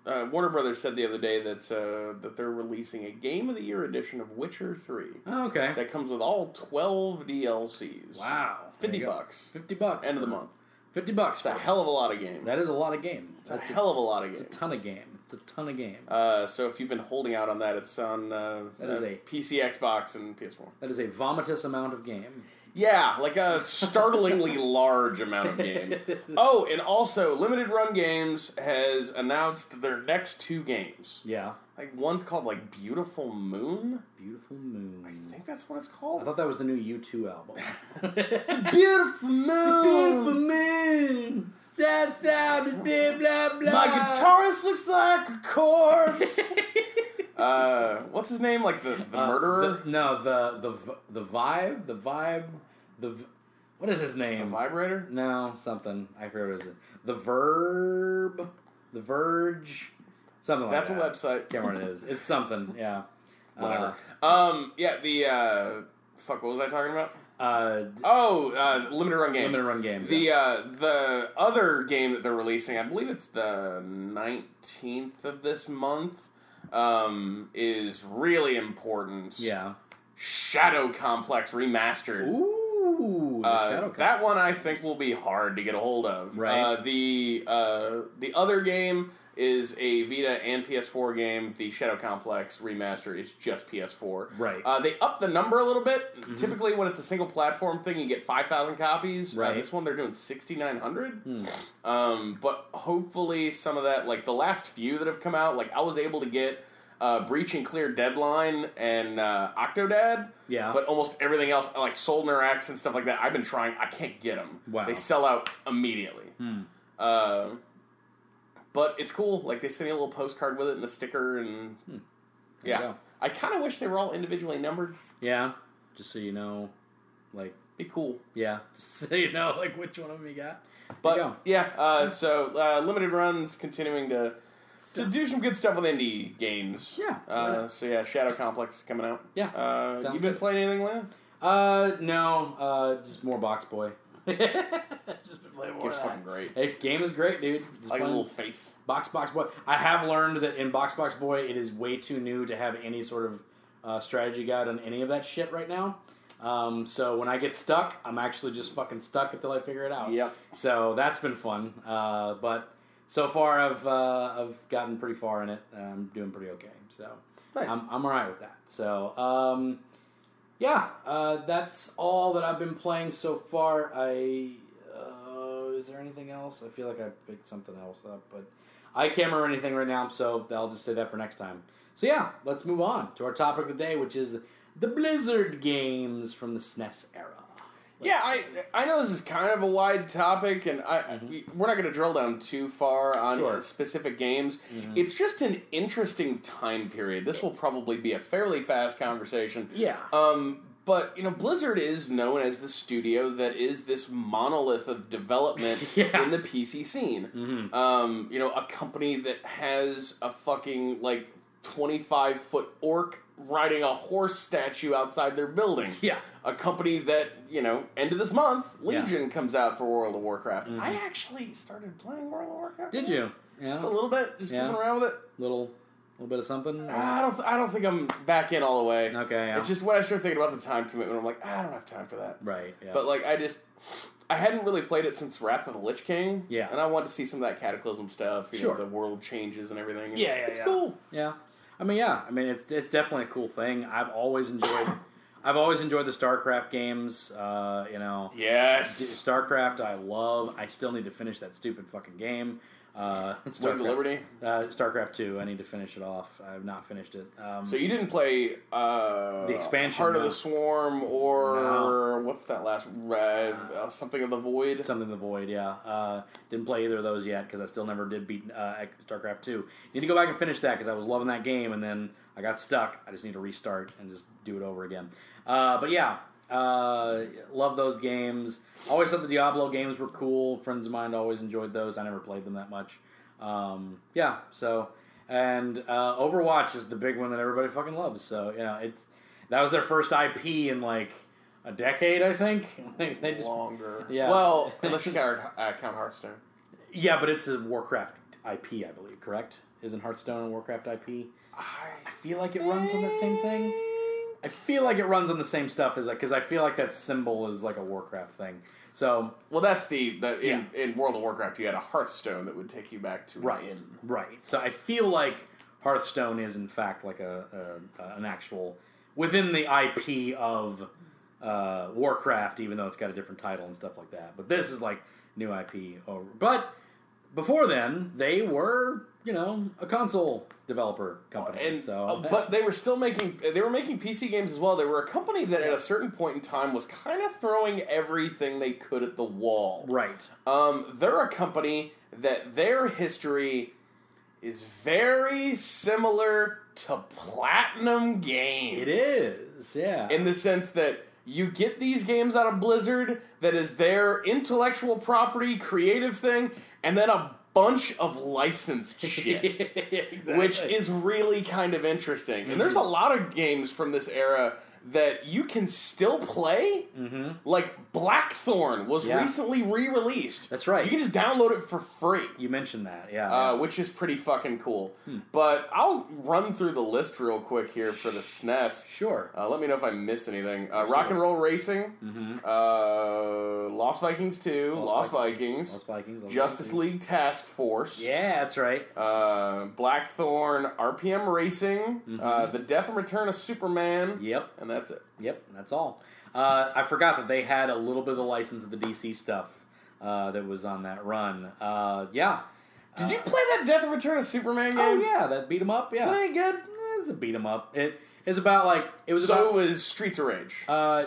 uh, Warner Brothers said the other day that uh, that they're releasing a Game of the Year edition of Witcher Three Oh, okay. that comes with all twelve DLCs. wow. There fifty you go. bucks. Fifty bucks. End of the for- month. Fifty bucks. It's a hell of a lot of game. That is a lot of game. It's That's a, hell of a lot of game. it's a ton of game. It's a ton of game. Uh, so if you've been holding out on that, it's on uh, That is uh, a- PC, Xbox, and PS4. That is a vomitous amount of game. Yeah, like a startlingly *laughs* large amount of game. Oh, and also Limited Run Games has announced their next two games. Yeah. Like one's called like Beautiful Moon. Beautiful moon. I think that's what it's called. I thought that was the new U2 album. *laughs* Beautiful Moon. Beautiful moon. Sad sound, blah, blah, blah. My guitarist looks like a corpse. *laughs* uh, what's his name? Like the, the Uh, murderer, the- no, the the the vibe, the vibe, the what is his name? the vibrator. no, something I forget what it is. The verb, the verge, something like That's a website. Can't remember what it is. It's something. Yeah. *laughs* Whatever. um, yeah. The uh, fuck. What was I talking about? Uh, uh, Oh, uh, limited run game. limited run game. The uh, the other game that they're releasing, I believe it's the nineteenth of this month, um, is really important. yeah. Shadow Complex remastered. Ooh, Uh, Shadow that one I think will be hard to get a hold of. Right. Uh, the uh, the other game is a Vita and PS4 game. The Shadow Complex remaster is just PS4. Right. Mm-hmm. Uh, they up the number a little bit. Typically, when it's a single platform thing, you get five thousand copies. Uh, Right. this one they're doing sixty nine hundred. Hmm. Um, but hopefully, some of that, like the last few that have come out, like I was able to get. Uh, Breach and Clear Deadline and uh, Octodad, Yeah. but almost everything else, like Soldner-X and stuff like that, I've been trying. I can't get them. Wow. They sell out immediately. Hmm. Uh, but it's cool. Like they send you a little postcard with it and a sticker, and you yeah. I kind of wish they were all individually numbered. Yeah. Just so you know, like, Be cool. yeah, *laughs* just so you know, like, which one of them you got. But you yeah, uh, so uh, limited runs continuing to to do some good stuff with indie games. Yeah. Uh, so yeah, Shadow Complex is coming out. Yeah. Uh, you been good. playing anything, Lana? Uh, no, uh, just more Box Boy. *laughs* just been playing more. Game's of that. fucking great. Hey, game is great, dude. Just Like a little face. Box Box Boy. I have learned that in Box Box Boy, it is way too new to have any sort of uh, strategy guide on any of that shit right now. Um, so when I get stuck, I'm actually just fucking stuck until I figure it out. Yep. So that's been fun. Uh, but so far, I've uh, I've gotten pretty far in it. I'm doing pretty okay. So Nice. I'm I'm alright with that. So um, yeah, uh, that's all that I've been playing so far. I uh, is there anything else? I feel like I picked something else up, but I can't remember anything right now. So I'll just say that for next time. So yeah, let's move on to our topic of the day, which is the Blizzard games from the SNES era. Yeah, I I know this is kind of a wide topic, and I we, we're not going to drill down too far on Mm-hmm. Sure. Mm-hmm. specific games. It's just an interesting time period. This will probably be a fairly fast conversation. Yeah. Um, but you know, Blizzard is known as the studio that is this monolith of development *laughs* Yeah. in the PC scene. Mhm. Um, you know, a company that has a fucking like twenty-five foot orc riding a horse statue outside their building *laughs* Yeah. A company that you know end of this month Yeah. Mm-hmm. legion comes out for world of warcraft i actually started playing world of warcraft Did you? Yeah. just a little bit just Yeah. goofing around with it little, little bit of something. i don't th- i don't think i'm back in all the way Okay. Yeah. it's just when i start thinking about the time commitment i'm like "Ah, i don't have time for that right. Yeah. but like i just I hadn't really played it since Wrath of the Lich King, Yeah. and I wanted to see some of that Cataclysm stuff. You Sure. know, the world changes and everything. and Yeah, yeah, it's yeah. cool. Yeah, I mean, yeah, I mean, it's it's definitely a cool thing. I've always enjoyed, *coughs* I've always enjoyed the StarCraft games. Uh, you know, Yes, StarCraft, I love. I still need to finish that stupid fucking game. Uh, Wings of StarCraft, Liberty. uh, StarCraft Two. I need to finish it off. I have not finished it. Um, So you didn't play uh, The expansion, Heart of the Swarm, or what's that last red? Uh, something of the Void. Something in the void, yeah. Uh, didn't play either of those yet because I still never did beat uh, StarCraft two. Need to go back and finish that because I was loving that game and then I got stuck. I just need to restart and just do it over again. Uh, but yeah, uh, love those games. Always thought the Diablo games were cool. Friends of mine always enjoyed those. I never played them that much. Um, yeah, so and uh, Overwatch is the big one that everybody fucking loves. So you know, it's that was their first IP in like a decade, I think. *laughs* they just Longer. Yeah. Well, *laughs* unless you count, uh, count Hearthstone. yeah, but it's a Warcraft IP, I believe. Correct? Isn't Hearthstone a Warcraft IP? I I feel like it runs on that same thing. I feel like it runs on the same stuff as like because I feel like that symbol is like a Warcraft thing. So Well, that's the, the in, in World of Warcraft you had a Hearthstone that would take you back to Right. inn. Right. So I feel like Hearthstone is in fact like a, a, a an actual within the IP of uh, Warcraft, even though it's got a different title and stuff like that. But this is like new IP over. But before then, they were you know a console developer company. And so, uh, but they were still making they were making PC games as well. They were a company that at a certain point in time was kind of throwing everything they could at the wall. right. Um, they're a company that their history is very similar to Platinum Games. It is. Yeah. in the sense that you get these games out of Blizzard that is their intellectual property, creative thing, and then a bunch of licensed *laughs* shit. exactly. Which is really kind of interesting. And there's a mm-hmm. lot of games from this era that you can still play. Mm-hmm. Like Blackthorne was Yeah. recently re-released. That's right. You can just download it for free. you mentioned that. Yeah. Uh, which is pretty fucking cool. But I'll run through the list real quick here for the SNES. sure. Uh, let me know if I missed anything. Uh, Rock and Roll Racing, uh, Lost Vikings 2, Lost, Vikings, Lost Vikings. Lost Justice Vikings. League Task Force, Yeah, that's right. uh, Blackthorne, RPM Racing, uh, The Death and Return of Superman, Yep. and that's it. Yep, that's all. Uh, I forgot that they had a little bit of the license of the DC stuff uh, that was on that run. Uh, yeah. Did you play that Death and Return of Superman game? Oh yeah, that beat 'em up. Yeah, it good? it's a beat 'em up. It is about like it was So about. it was Streets of Rage. uh,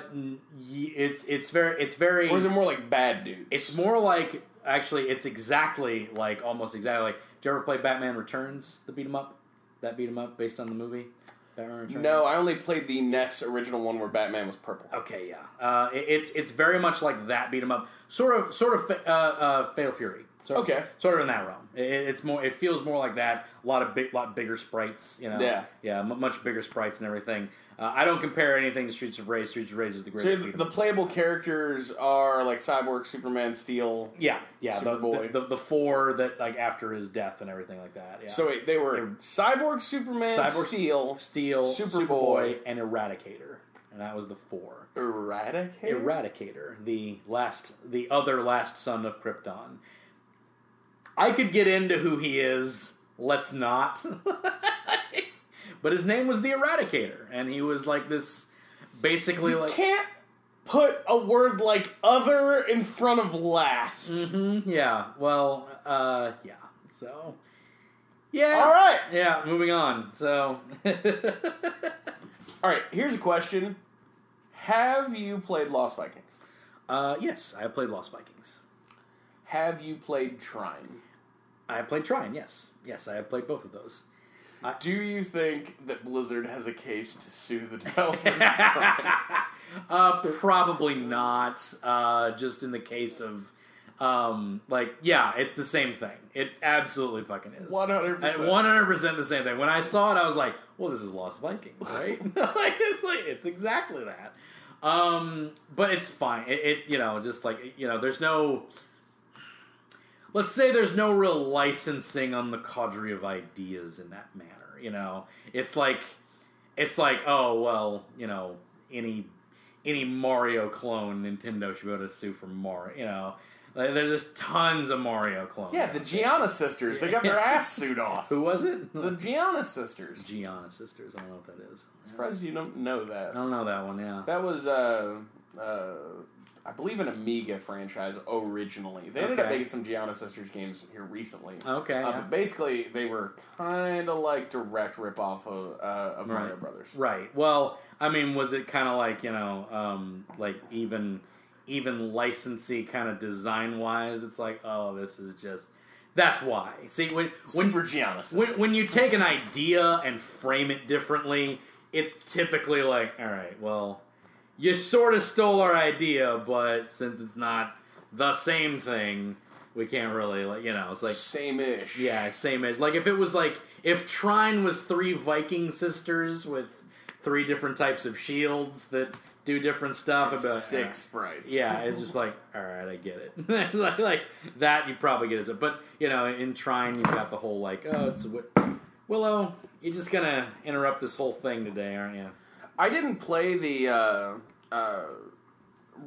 it's it's very it's very. or is it more like Bad Dudes? It's more like actually, it's exactly like almost exactly like. Did you ever play Batman Returns? The beat 'em up. That beat 'em up based on the movie. Batman Returns. no, I only played the NES original one where Batman was purple. Okay, yeah. Uh, it- it's it's very much like that beat 'em up, sort of sort of fa- uh, uh, Fatal Fury. Sort of, Okay. sort of in that realm. It, it's more. It feels more like that. A lot of big, lot bigger sprites. You know. Yeah. Yeah. m- much bigger sprites and everything. Uh, I don't compare anything to Streets of Rage. Streets of Rage is the So greatest. the, the playable characters are like Cyborg, Superman, Steel. yeah, yeah. The, the, the the four that like after his death and everything like that. Yeah. So wait, they were They're- Cyborg, Superman, Cyborg- Steel, Steel, Superboy. Superboy, and Eradicator, and that was the four. Eradicator. Eradicator, the last, the other last son of Krypton. I could get into who he is. Let's not. *laughs* but his name was the Eradicator, and he was like this, basically you like. can't put a word like "other" in front of "last." Mhm, yeah. Well, uh, yeah. So. Yeah. All right, Yeah. Moving on. So. *laughs* all right. Here's a question: Have you played Lost Vikings? uh, yes, I have played Lost Vikings. Have you played Trine? I have played Trine. Yes. Yes, I have played both of those. Do you think that Blizzard has a case to sue the *laughs* developers? Uh, probably not. Uh, just in the case of, um, like, yeah, it's the same thing. It absolutely fucking is. One hundred percent. One hundred percent the same thing. When I saw it, I was like, "Well, this is Lost Vikings, *laughs* right?" *laughs* like, it's like it's exactly that. Um, but it's fine. It, it, you know, just like you know, there's no. Let's say there's no real licensing on the cadre of ideas in that manner. You know, it's like, it's like, oh well, you know, any any Mario clone, Nintendo should able to sue for Mario. You know, like, there's just tons of Mario clones. Yeah, the. Giana sisters. They got their *laughs* ass sued off. Who was it? The Giana sisters. Giana sisters. I don't know what that is. Surprised you don't know that. I don't know that one. Yeah. That was, uh, uh, I believe, an Amiga franchise originally. They ended up making some Giana Sisters games here recently. Okay. Uh, yeah. But basically, they were kind of like direct ripoff of, uh, of Mario Right. Brothers. Right. Well, I mean, was it kind of like you know, um, like even even licensee kind of design wise? It's like, oh, this is just. That's why. See, when when Super Giana Sisters. when, when you take an idea and frame it differently, it's typically like, all right, well, you sort of stole our idea, but since it's not the same thing, we can't really, like, you know, it's like, Same-ish. yeah, same as like if it was like if Trine was three Viking sisters with three different types of shields that do different stuff. It's about six sprites. Yeah, it's just like, all right, I get it. *laughs* it's like, like that, you probably get it. But you know, in Trine, you've got the whole like, oh, it's Willow. You're just gonna interrupt this whole thing today, aren't you? I didn't play the. Uh, uh,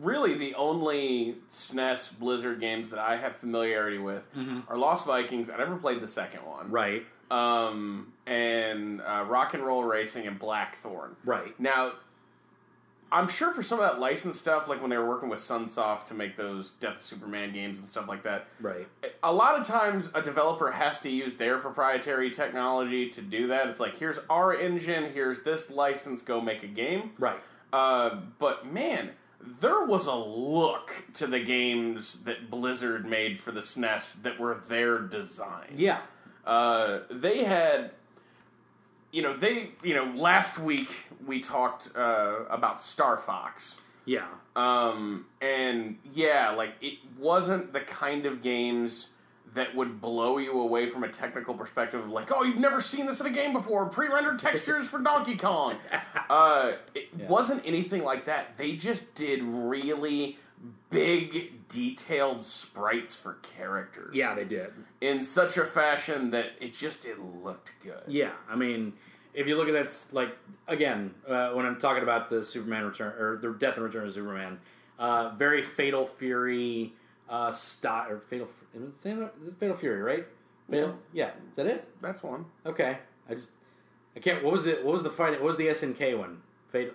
really, the only SNES Blizzard games that I have familiarity with are Lost Vikings. I never played the second one. Mm-hmm. Right, Um, and uh, Rock and Roll Racing and Blackthorne. right. Now, I'm sure for some of that licensed stuff, like when they were working with Sunsoft to make those Death of Superman games and stuff like that, Right. a lot of times a developer has to use their proprietary technology to do that. It's like, here's our engine, here's this license, go make a game. Right. Uh, but man, there was a look to the games that Blizzard made for the SNES that were their design. Yeah. Uh, they had, you know, they, you know, last week we talked uh, about Star Fox. Yeah. Um, and yeah, like it wasn't the kind of games that would blow you away from a technical perspective of like, oh, you've never seen this in a game before, pre-rendered *laughs* textures for Donkey Kong. *laughs* Uh, it Yeah. wasn't anything like that. They just did really big, detailed sprites for characters. Yeah, they did. in such a fashion that it just it looked good. Yeah, I mean, if you look at that, like again, uh, when I'm talking about the Superman return or the Death and Return of Superman, uh, very Fatal Fury uh, style or Fatal. Is it Fatal- Fury, right? Fatal. Yeah. Is that it? That's one. Okay. I just I can't. What was the what was the fight? What was the SNK one? Fatal.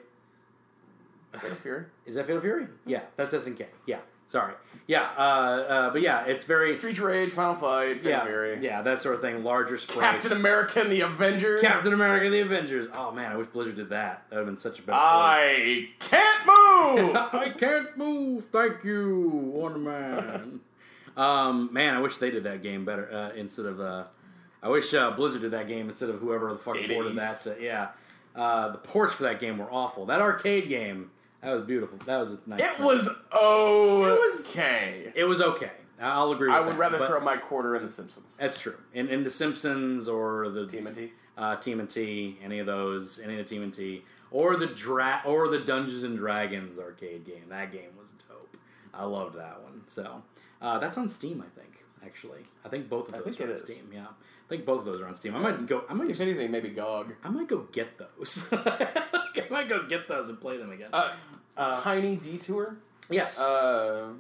Fatal Fury. Is that Fatal Fury? Yeah, that's SNK. Yeah. Sorry. Yeah. Uh, uh, but yeah, it's very Streets of Rage, Final Fight, yeah, Fury. yeah, that sort of thing. Larger sprites. Captain America and the Avengers. Captain America: and The Avengers. Oh man, I wish Blizzard did that. That would have been such a better. I can't move. *laughs* I can't move. Thank you, Wonder Man. um, man, I wish they did that game better uh, instead of. Uh, I wish uh, Blizzard did that game instead of whoever the fuck Data ported that. To, yeah, uh, the ports for that game were awful. That arcade game, that was beautiful. That was a nice. it thing. was okay. It was okay. I'll agree. With I would that, rather throw my quarter in The Simpsons. That's true. In, in The Simpsons or the Team and TMNT. uh, TMNT, any of those, any of the TMNT, or the dra- or the Dungeons and Dragons arcade game. That game was dope. I loved that one. So uh, that's on Steam, I think. Actually, I think both of I those think are it on is. Steam. Yeah, I think both of those are on Steam. I might go. I might. If anything, maybe GOG. I might go get those. *laughs* I might go get those and play them again. Uh, Uh, tiny detour. yes. Uh,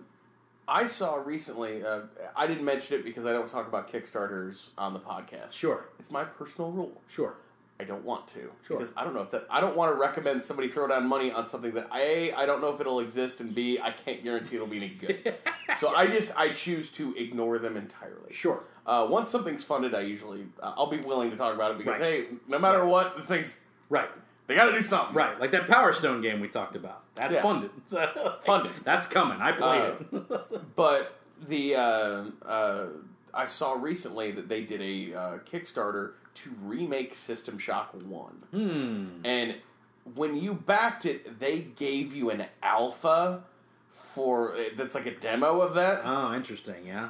I saw recently. Uh, I didn't mention it because I don't talk about Kickstarters on the podcast. sure. It's my personal rule. Sure. I don't want to Sure. because I don't know if that. I don't want to recommend somebody throw down money on something that a I don't know if it'll exist and b I can't guarantee it'll be any good. *laughs* so I just I choose to ignore them entirely. Sure. Uh, once something's funded, I usually uh, I'll be willing to talk about it because Right. hey, no matter what, the things Right. they got to do something. Right. Like that Power Stone game we talked about. That's Yeah. funded. *laughs* Funded. That's coming. I played Uh, it. *laughs* But the uh, uh, I saw recently that they did a uh, Kickstarter to remake System Shock One, hmm. and when you backed it, they gave you an alpha for that's like a demo of that. Oh, interesting. Yeah.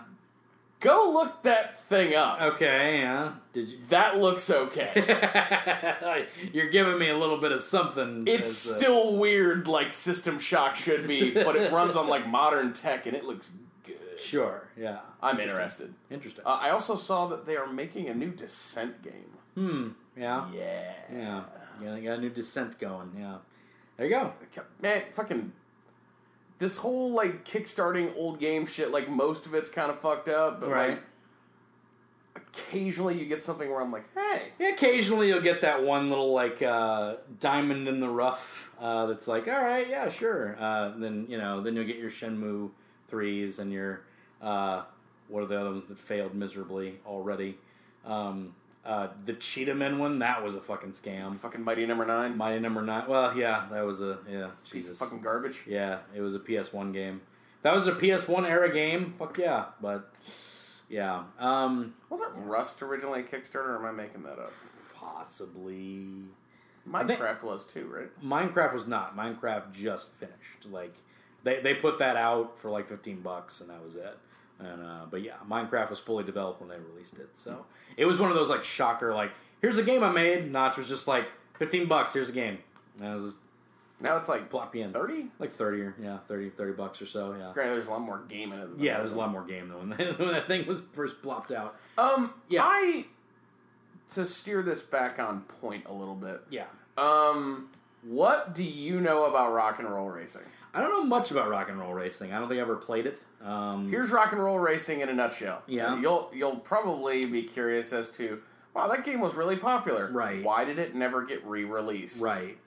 Go look that thing up. Okay. Yeah. Did you? That looks okay. *laughs* You're giving me a little bit of something. It's as, uh, still weird, like System Shock should be, but it runs on like *laughs* modern tech, and it looks good. Sure. Yeah. I'm interested. Interesting. Uh, I also saw that they are making a new Descent game. hmm. Yeah. Yeah. Yeah. Yeah. They got a new descent going. Yeah. There you go. Man, fucking. This whole, like, kickstarting old game shit, like, most of it's kind of fucked up, but, Right. like, occasionally you get something where I'm like, hey. Yeah, occasionally you'll get that one little like uh, diamond in the rough uh, that's like, all right, yeah, sure. Uh, then you know, then you'll get your Shenmue threes and your uh, what are the other ones that failed miserably already? Um, uh, the Cheetah Men one that was a fucking scam. Fucking Mighty Number Nine. Mighty Number Nine. Well, yeah, that was a yeah. Piece Jesus. of fucking garbage. Yeah, it was a PS1 game. That was a PS1 era game. Fuck yeah, but yeah, um, Wasn't Rust originally a Kickstarter, or am I making that up? possibly. Minecraft was too, right? Minecraft was not. Minecraft just finished. Like they they put that out for like fifteen bucks, and that was it. And uh, but yeah, Minecraft was fully developed when they released it. So it was one of those like shocker. Like here's a game I made. Notch was just like fifteen bucks. Here's a game. And it was Now it's like plop you in. thirty. Like 30 or, yeah, 30, 30 bucks or so, yeah. Granted, there's a lot more game in it. than Yeah, there's a lot more game than when, *laughs* when that thing was first plopped out. Um, Yeah. I to steer this back on point a little bit. Yeah. Um, what do you know about rock and roll racing? I don't know much about rock and roll racing. I don't think I ever played it. Um, Here's rock and roll racing in a nutshell. Yeah. you'll you'll probably be curious as to wow that game was really popular. Right. Why did it never get re-released? right.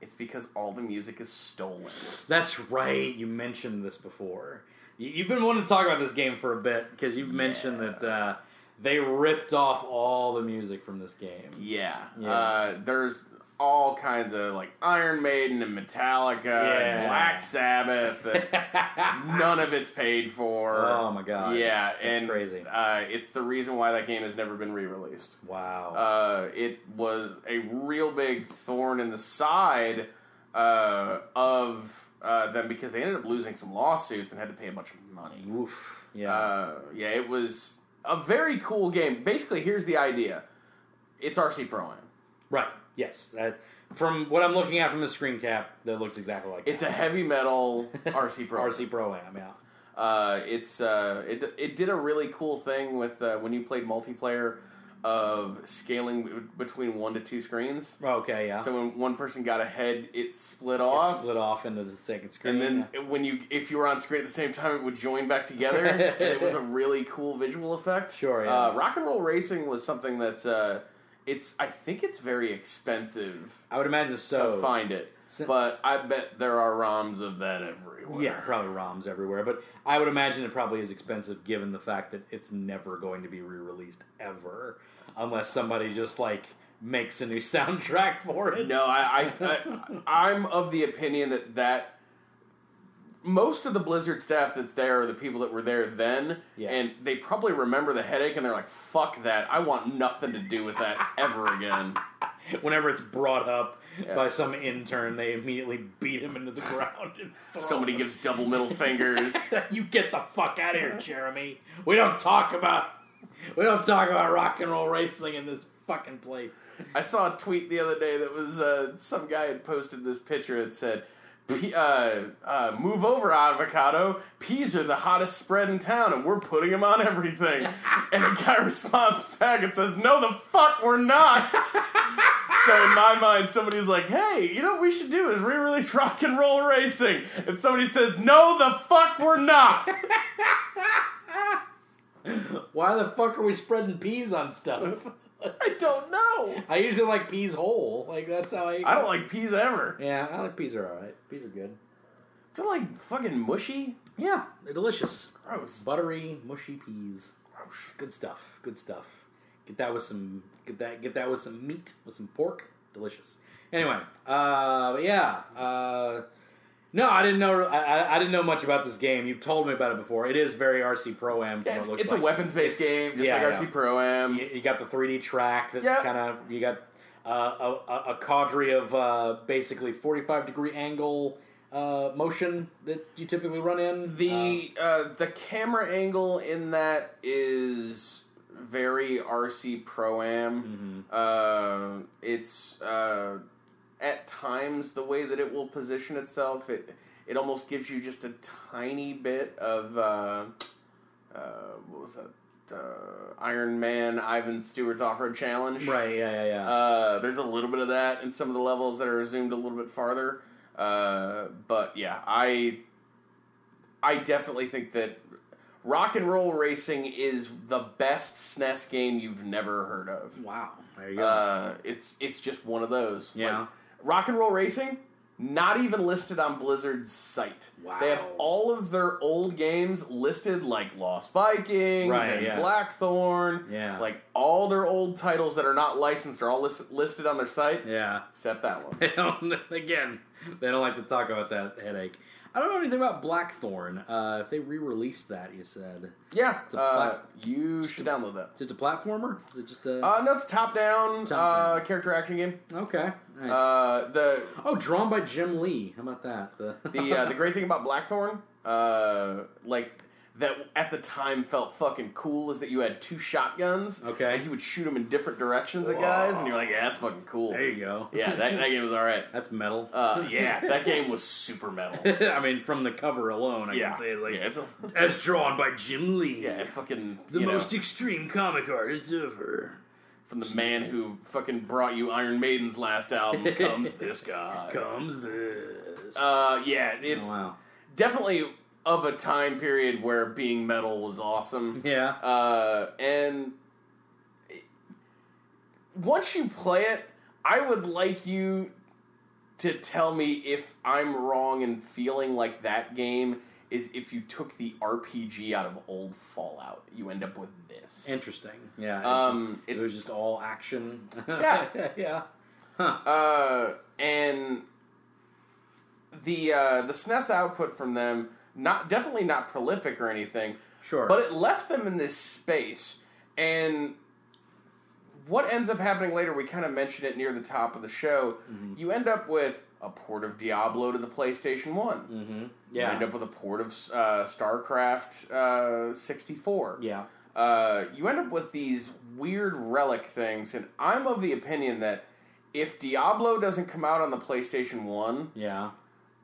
It's because all the music is stolen. That's right. You mentioned this before. You- You've been wanting to talk about this game for a bit because you've mentioned that uh, they ripped off all the music from this game. Yeah. Yeah. Uh, there's all kinds of like Iron Maiden and Metallica Yeah. and Black Sabbath. And *laughs* none of it's paid for. Oh my god. Yeah, That's and crazy. Uh, it's the reason why that game has never been re-released. Wow. Uh, it was a real big thorn in the side uh, of uh, them because they ended up losing some lawsuits and had to pay a bunch of money. Oof. Yeah. Uh, yeah, it was a very cool game. Basically, here's the idea: it's RC Pro Am. right. Yes. That, from what I'm looking at from the screen cap, that looks exactly like It's a heavy metal *laughs* RC Pro. RC Pro Am. Yeah. Uh, it's uh, it it did a really cool thing with uh, when you played multiplayer of scaling b- between one to two screens. Okay. Yeah. So when one person got ahead, it split It off. split off into the second screen. And then when you, if you were on screen at the same time, it would join back together. and it was a *laughs* really cool visual effect. Sure, yeah. Uh, rock and roll racing was something that uh, it's. I think it's very expensive I would imagine so. to find it, So- but I bet there are ROMs of that everywhere. Yeah, probably ROMs everywhere, but I would imagine it probably is expensive given the fact that it's never going to be re-released ever, unless somebody just like makes a new *laughs* soundtrack for it. No, I, I, I I'm of the opinion that that most of the Blizzard staff that's there are the people that were there then, Yeah. and they probably remember the headache, and they're like, "Fuck that! I want nothing to do with that ever again." *laughs* Whenever it's brought up Yeah. by some intern, they immediately beat him into the ground. Somebody him. gives double middle *laughs* fingers. *laughs* you get the fuck out of here, Jeremy. We don't talk about we don't talk about rock and roll racing in this fucking place. I saw a tweet the other day that was uh, some guy had posted this picture. It said, "P- uh, uh, "Move over, avocado. Peas are the hottest spread in town, and we're putting them on everything." *laughs* and a guy responds back and says, "No, the fuck, we're not." *laughs* so in my mind, somebody's like, "Hey, you know what we should do is re-release Rock and Roll Racing," and somebody says, "No, the fuck, we're not." *laughs* Why the fuck are we spreading peas on stuff? *laughs* I don't know. I usually like peas whole. Like that's how I. I don't like peas ever. Yeah, I like peas are alright. Peas are good. They're like fucking mushy. Yeah, they're delicious. Gross. Buttery, mushy peas. Gross. Good stuff. Good stuff. Get that with some. Get that. Get that with some meat. With some pork. Delicious. Anyway, uh, but yeah. Uh, no, I didn't know. I, I- I didn't know much about this game. You've told me about it before. It is very RC Pro Am. Yeah, it's, it looks it's like. a weapons based game, just Yeah, like. RC Pro Am. You, you got the 3D track that Yep. kind of you got uh, a, a, a cadre of uh, basically 45 degree angle uh, motion that you typically run in. The uh, the camera angle in that is very RC Pro Am. Mm-hmm. Uh, it's uh, at times the way that it will position itself. It it almost gives you just a tiny bit of uh, uh, what was that? Uh, Iron Man Ivan Stewart's off road challenge. right? Yeah, yeah, yeah. Uh, there's a little bit of that in some of the levels that are zoomed a little bit farther. Uh, but yeah, I I definitely think that Rock and Roll Racing is the best SNES game you've never heard of. wow. There you go. Uh, it's it's just one of those. Yeah. Like, Rock and Roll Racing, not even listed on Blizzard's site. Wow. They have all of their old games listed like Lost Vikings Right, and yeah. Blackthorne. Yeah. Like all their old titles that are not licensed are all list- listed on their site, yeah. except that one. *laughs* They don't, again, they don't like to talk about that headache. I don't know anything about Blackthorne. Uh, if they re-released that, you said Yeah, a uh, you should download that. is it a platformer? Is it just a Uh, no, it's top down, Top-down. uh, character action game. okay? Nice. Uh, the oh, drawn by Jim Lee. How about that? The, the uh, the great thing about Blackthorne, uh, like that at the time felt fucking cool is that you had two shotguns. Okay. And he would shoot them in different directions at guys, and you're like, yeah, that's fucking cool. There you go. Yeah, that, that game was all right. That's metal. Uh, *laughs* yeah, that game was super metal. *laughs* I mean, from the cover alone, I Yeah, can say like yeah, it's a, as drawn by Jim Lee, yeah, fucking the you know, most extreme comic artist ever. from the man who fucking brought you Iron Maiden's last album *laughs* comes this guy. Comes this. Uh, yeah, it's oh, wow. definitely of a time period where being metal was awesome. Yeah. Uh, and once you play it, I would like you to tell me if I'm wrong in feeling like that game is if you took the RPG out of old Fallout, you end up with this. Interesting. Yeah. Um, it was just all action. Yeah. *laughs* yeah. Uh, and the uh, the SNES output from them not definitely not prolific or anything, Sure. but it left them in this space. And what ends up happening later, we kind of mentioned it near the top of the show. Mm-hmm. You end up with a port of Diablo to the PlayStation One. mm-hmm. You Yeah. end up with a port of uh, StarCraft uh, sixty four. yeah. uh, you end up with these weird relic things, and I'm of the opinion that if Diablo doesn't come out on the PlayStation One, Yeah.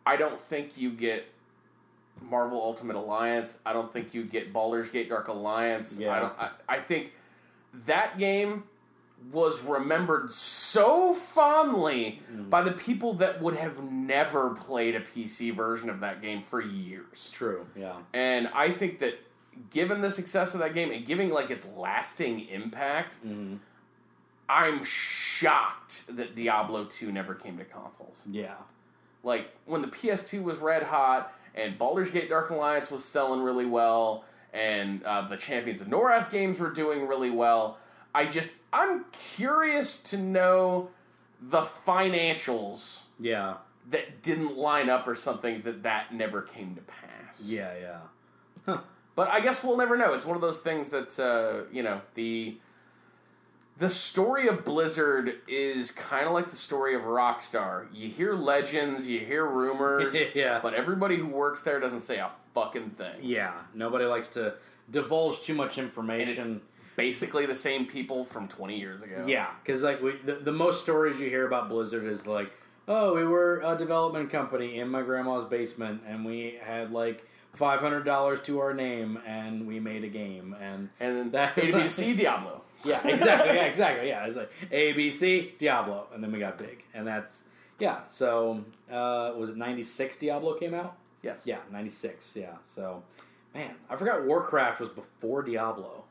I don't think you get Marvel Ultimate Alliance. I don't think you get Baldur's Gate Dark Alliance. Yeah. I don't. I, I think that game was remembered so fondly Mm. by the people that would have never played a PC version of that game for years. True. Yeah. And I think that given the success of that game and giving like its lasting impact, Mhm. I'm shocked that Diablo 2 never came to consoles. Yeah. Like when the PS2 was red hot and Baldur's Gate Dark Alliance was selling really well and uh, the Champions of Norrath games were doing really well, I just I'm curious to know the financials Yeah. that didn't line up or something that that never came to pass. Yeah. Yeah. But I guess we'll never know. It's one of those things that uh, you know the the story of Blizzard is kind of like the story of Rockstar. You hear legends, you hear rumors, *laughs* Yeah. but everybody who works there doesn't say a fucking thing. Yeah. Nobody likes to divulge too much information. basically the same people from 20 years ago. Yeah, because like we, the, the most stories you hear about Blizzard is like, oh, we were a development company in my grandma's basement, and we had like five hundred dollars to our name, and we made a game, and And then That- A to B to C *laughs* Diablo. Yeah, *laughs* exactly, yeah, exactly, yeah. It's like A, B, C, Diablo, and then we got big, and that's yeah. So uh, was it ninety six Diablo came out? Yes. Yeah, ninety six. Yeah. So man, I forgot Warcraft was before Diablo.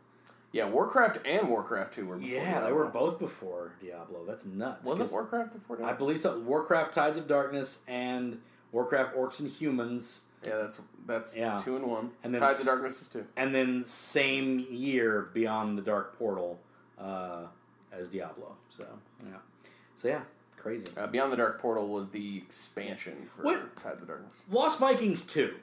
Yeah, Warcraft and Warcraft 2 were before Yeah, Diablo. they were both before Diablo. That's nuts. Was it Warcraft before Diablo? I believe so. Warcraft: Tides of Darkness and Warcraft: Orcs and Humans, Yeah, that's that's Yeah. two and one. And then Tides of Darkness is two. and then same year Beyond the Dark Portal uh, as Diablo. So yeah, so yeah, crazy. Uh, Beyond the Dark Portal was the expansion for What- Tides of Darkness. Lost Vikings two.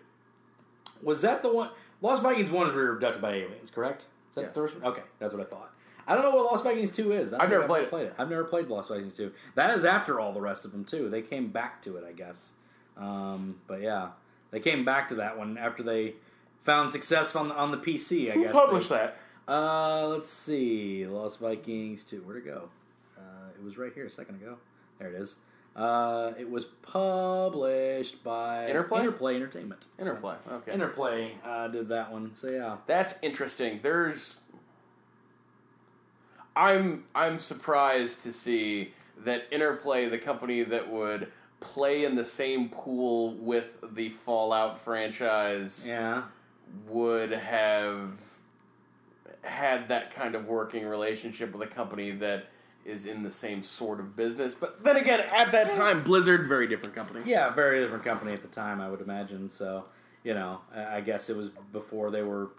Was that the one? Lost Vikings one is we were abducted by aliens, correct? Is that Yes. the first one? Okay, that's what I thought. I don't know what Lost Vikings two is. I don't I've never think played it. Played it. I've never played Lost Vikings two. That is after all the rest of them too. They came back to it, I guess. Um, but yeah, they came back to that one after they found success on the, on the PC. I Who guess published they- that? Uh, let's see, Lost Vikings two. Where'd it go? Uh, it was right here a second ago. There it is. Uh, it was published by Interplay? Interplay Entertainment. So, Interplay. Okay. Interplay uh, did that one. So yeah. That's interesting. There's I'm I'm surprised to see that Interplay, the company that would play in the same pool with the Fallout franchise, Yeah. would have had that kind of working relationship with a company that is in the same sort of business. But then again, at that time, Blizzard, very different company. Yeah, very different company at the time, I would imagine. So, you know, I I guess it was before they were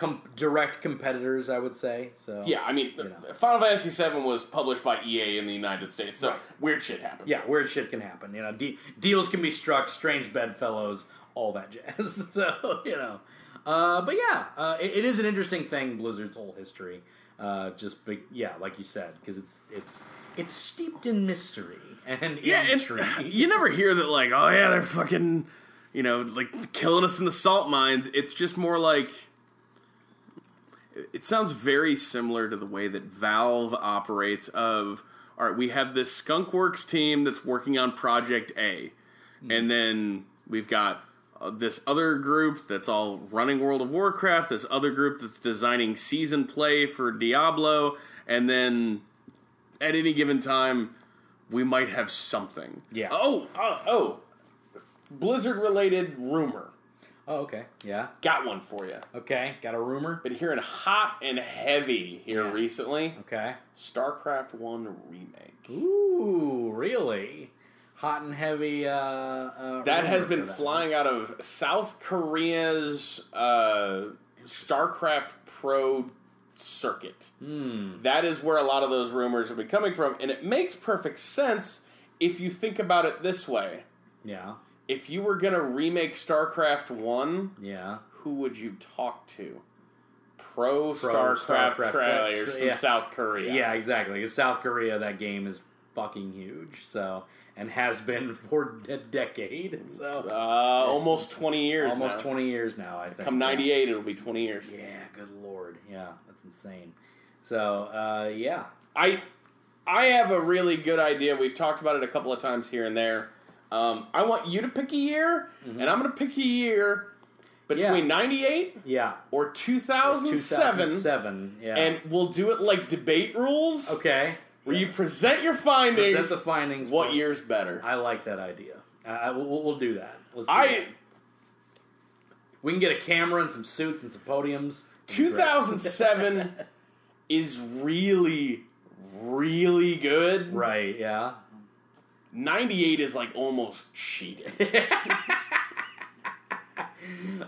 com- direct competitors, I would say. So Yeah, I mean, You know. Final Fantasy VII was published by EA in the United States, so Right. weird shit happened. yeah, weird shit can happen. You know, de- deals can be struck, strange bedfellows, all that jazz. *laughs* so you know, uh, but yeah, uh, it, it is an interesting thing. Blizzard's whole history, uh, just be, yeah, like you said, because it's it's it's steeped in mystery and Yeah, and *laughs* you never hear that like, oh yeah, they're fucking you know, like killing us in the salt mines. It's just more like it sounds very similar to the way that Valve operates of all right, we have this Skunkworks team that's working on Project A. And then we've got uh, this other group that's all running World of Warcraft, this other group that's designing season play for Diablo, and then at any given time we might have something. Yeah. Oh, oh, oh. Blizzard related rumor. Oh, okay. Yeah. Got one for you. Okay. Got a rumor? Been hearing hot and heavy here Yeah. recently. Okay. StarCraft 1 remake. Ooh, really? Hot and heavy. Uh, uh, That has been that. flying out of South Korea's uh, StarCraft Pro circuit. Hmm. That is where a lot of those rumors have been coming from, and it makes perfect sense if you think about it this way. Yeah. If you were going to remake StarCraft 1, Yeah. who would you talk to? Pro, Pro StarCraft, StarCraft tra- from yeah. South Korea. Yeah, exactly. South Korea, that game is fucking huge. So, and has been *laughs* for a decade. So, Uh, almost 20 years almost now. 20 years now, I think. Come 98, it'll be 20 years. Yeah. yeah, good lord. Yeah, that's insane. So, uh, yeah. I I have a really good idea. We've talked about it a couple of times here and there. Um, I want you to pick a year, and I'm going to pick a year between Mm-hmm. Yeah. 98 Yeah. or 2007, 2007. Yeah. and we'll do it like debate rules, okay. where you present your findings. Present the findings. what year's better? I like that idea. I- we'll, we'll do that. Let's do I that. We can get a camera and some suits and some podiums. 2007 *laughs* is really really good. Right, yeah. 98 is like almost cheating. *laughs*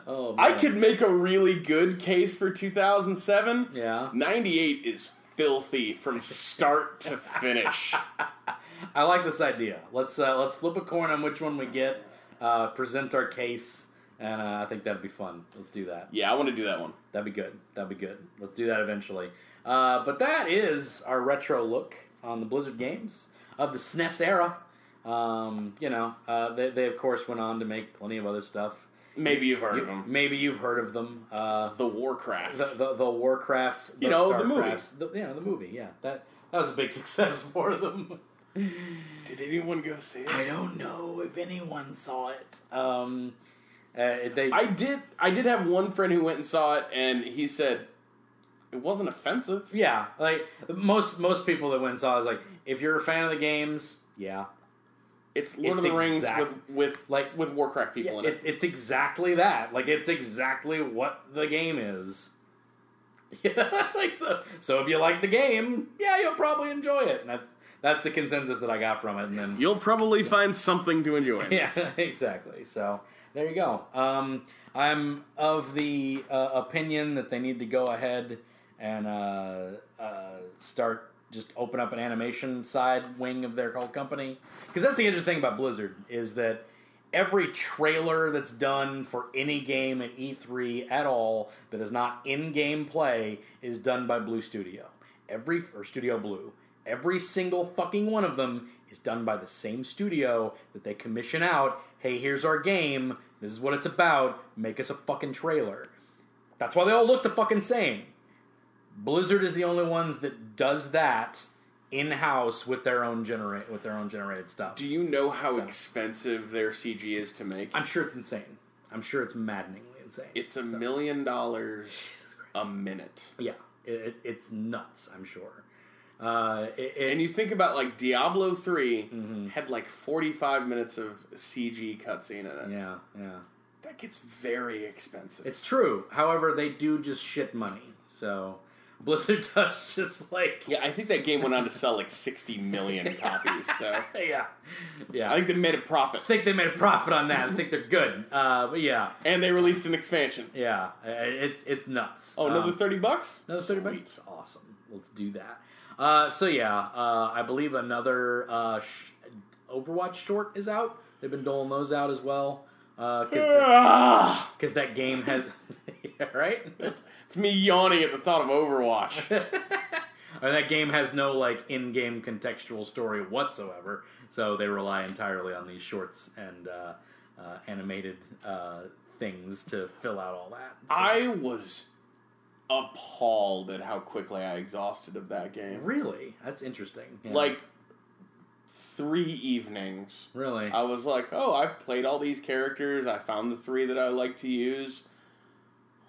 Oh, I could make a really good case for 2007. Yeah. 98 is filthy from start to finish. *laughs* I like this idea. Let's uh, let's flip a coin on which one we get. Uh, present our case, and uh, I think that'd be fun. Let's do that. Yeah, I want to do that one. That'd be good. That'd be good. Let's do that eventually. Uh, but that is our retro look on the Blizzard games of the SNES era. Um, you know, uh, they, they of course went on to make plenty of other stuff. Maybe you've heard You- of them. maybe you've heard of them. Uh, The Warcraft. the, the the Warcrafts, the You know, the movie. The, you know, the movie. Yeah, that that was a big *laughs* success for them. *laughs* Did anyone go see it? I don't know if anyone saw it. Um, uh, they I did. I did have one friend who went and saw it, and he said it wasn't offensive. yeah, like most most people that went and saw it was like, if you're a fan of the games, yeah, It's Lord It's of the Rings exact- with with like- with Warcraft people in it, it. it's exactly that. Like it's exactly what the game is. Yeah, *laughs* like so. So if you like the game, yeah, you'll probably enjoy it. And that's that's the consensus that I got from it. And then You'll probably find something to enjoy. *laughs* yeah, *laughs* exactly. So there you go. Um, I'm of the uh, opinion that they need to go ahead and uh, uh, start just open up an animation side wing of their whole company because that's the interesting thing about Blizzard is that every trailer that's done for any game at E3 at all that is not in-game play is done by Blue Studio. Every or Studio Blue. Every single fucking one of them is done by the same studio that they commission out. Hey, here's our game. This is what it's about. Make us a fucking trailer. That's why they all look the fucking same. Blizzard is the only ones that does that in house with their own generate with their own generated stuff. Do you know how So- expensive their CG is to make? I'm sure it's insane. I'm sure it's maddeningly insane. It's a So- million dollars a minute. Yeah, it, it, it's nuts. I'm sure. Uh, it, it, And you think about like Diablo 3 Mhm. had like 45 minutes of CG cutscene in it. yeah, yeah, That gets very expensive. it's true. However, they do just shit money. So *laughs* Blizzard does just like yeah, I think that game went on to sell like 60 million *laughs* copies. So yeah, yeah. I think they made a profit. I think they made a profit on that. I think they're good. Uh, but yeah, And they released an expansion. yeah, it's it's nuts. Oh, another Um, 30 bucks? Another thirty Sweet. bucks. Awesome. Let's do that. Uh, so yeah, uh, I believe another uh, sh- Overwatch short is out. They've been doling those out as well because Ah, that game has *laughs* right. it's, it's me yawning at the thought of Overwatch. *laughs* and that game has no like in-game contextual story whatsoever. So they rely entirely on these shorts and uh, uh, animated uh, things to fill out all that. So- I was appalled at how quickly I exhausted of that game. really that's interesting. Yeah. Like three evenings. really, I was like, oh, I've played all these characters. I found the three that I like to use.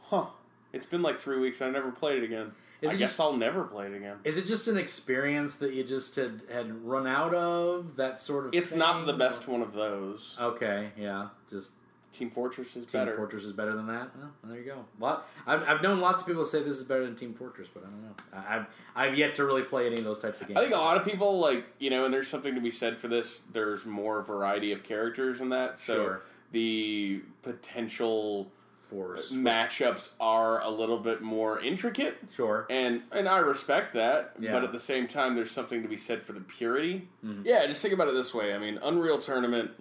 Huh. It's been like three weeks. I never played it again. Is I it guess just- I'll never play it again. is it just an experience that you just had had run out of that sort of? It's not the best one of those. Okay, yeah, just Team Fortress is better. Team better. Fortress is better than that. Well, there you go. Lot, I've, I've known lots of people say this is better than Team Fortress, but I don't know. I, I've I've yet to really play any of those types of games. I think a lot of people like you know, and there's something to be said for this. There's more variety of characters in that, so Sure. the potential for matchups are a little bit more intricate. Sure. and and I respect that, Yeah. but at the same time, there's something to be said for the purity. Mm-hmm. Yeah, just think about it this way. I mean, Unreal Tournament,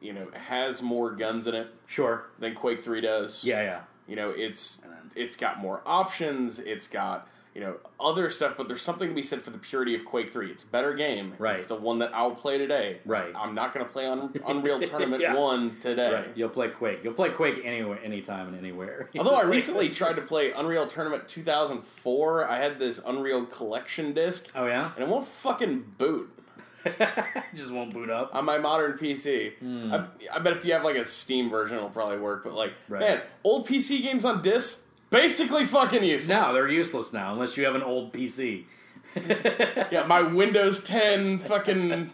you know, has more guns in it Sure. than Quake Three does. Yeah, yeah. you know, it's it's got more options. It's got you know other stuff, but there's something to be said for the purity of Quake Three. It's a better game. Right. It's the one that I'll play today. Right. I'm not going to play on Unreal *laughs* Tournament Yeah. One today. Right. You'll play Quake. You'll play Quake anywhere, anytime, and anywhere. *laughs* Although I recently tried to play Unreal Tournament 2004, I had this Unreal Collection disc, oh yeah, and it won't fucking boot *laughs* just won't boot up. on my modern PC. Hmm. I, I bet if you have like a Steam version, it'll probably work. But like, Right. man, old PC games on disc basically fucking useless. No, they're useless now unless you have an old PC. *laughs* yeah, my Windows 10 fucking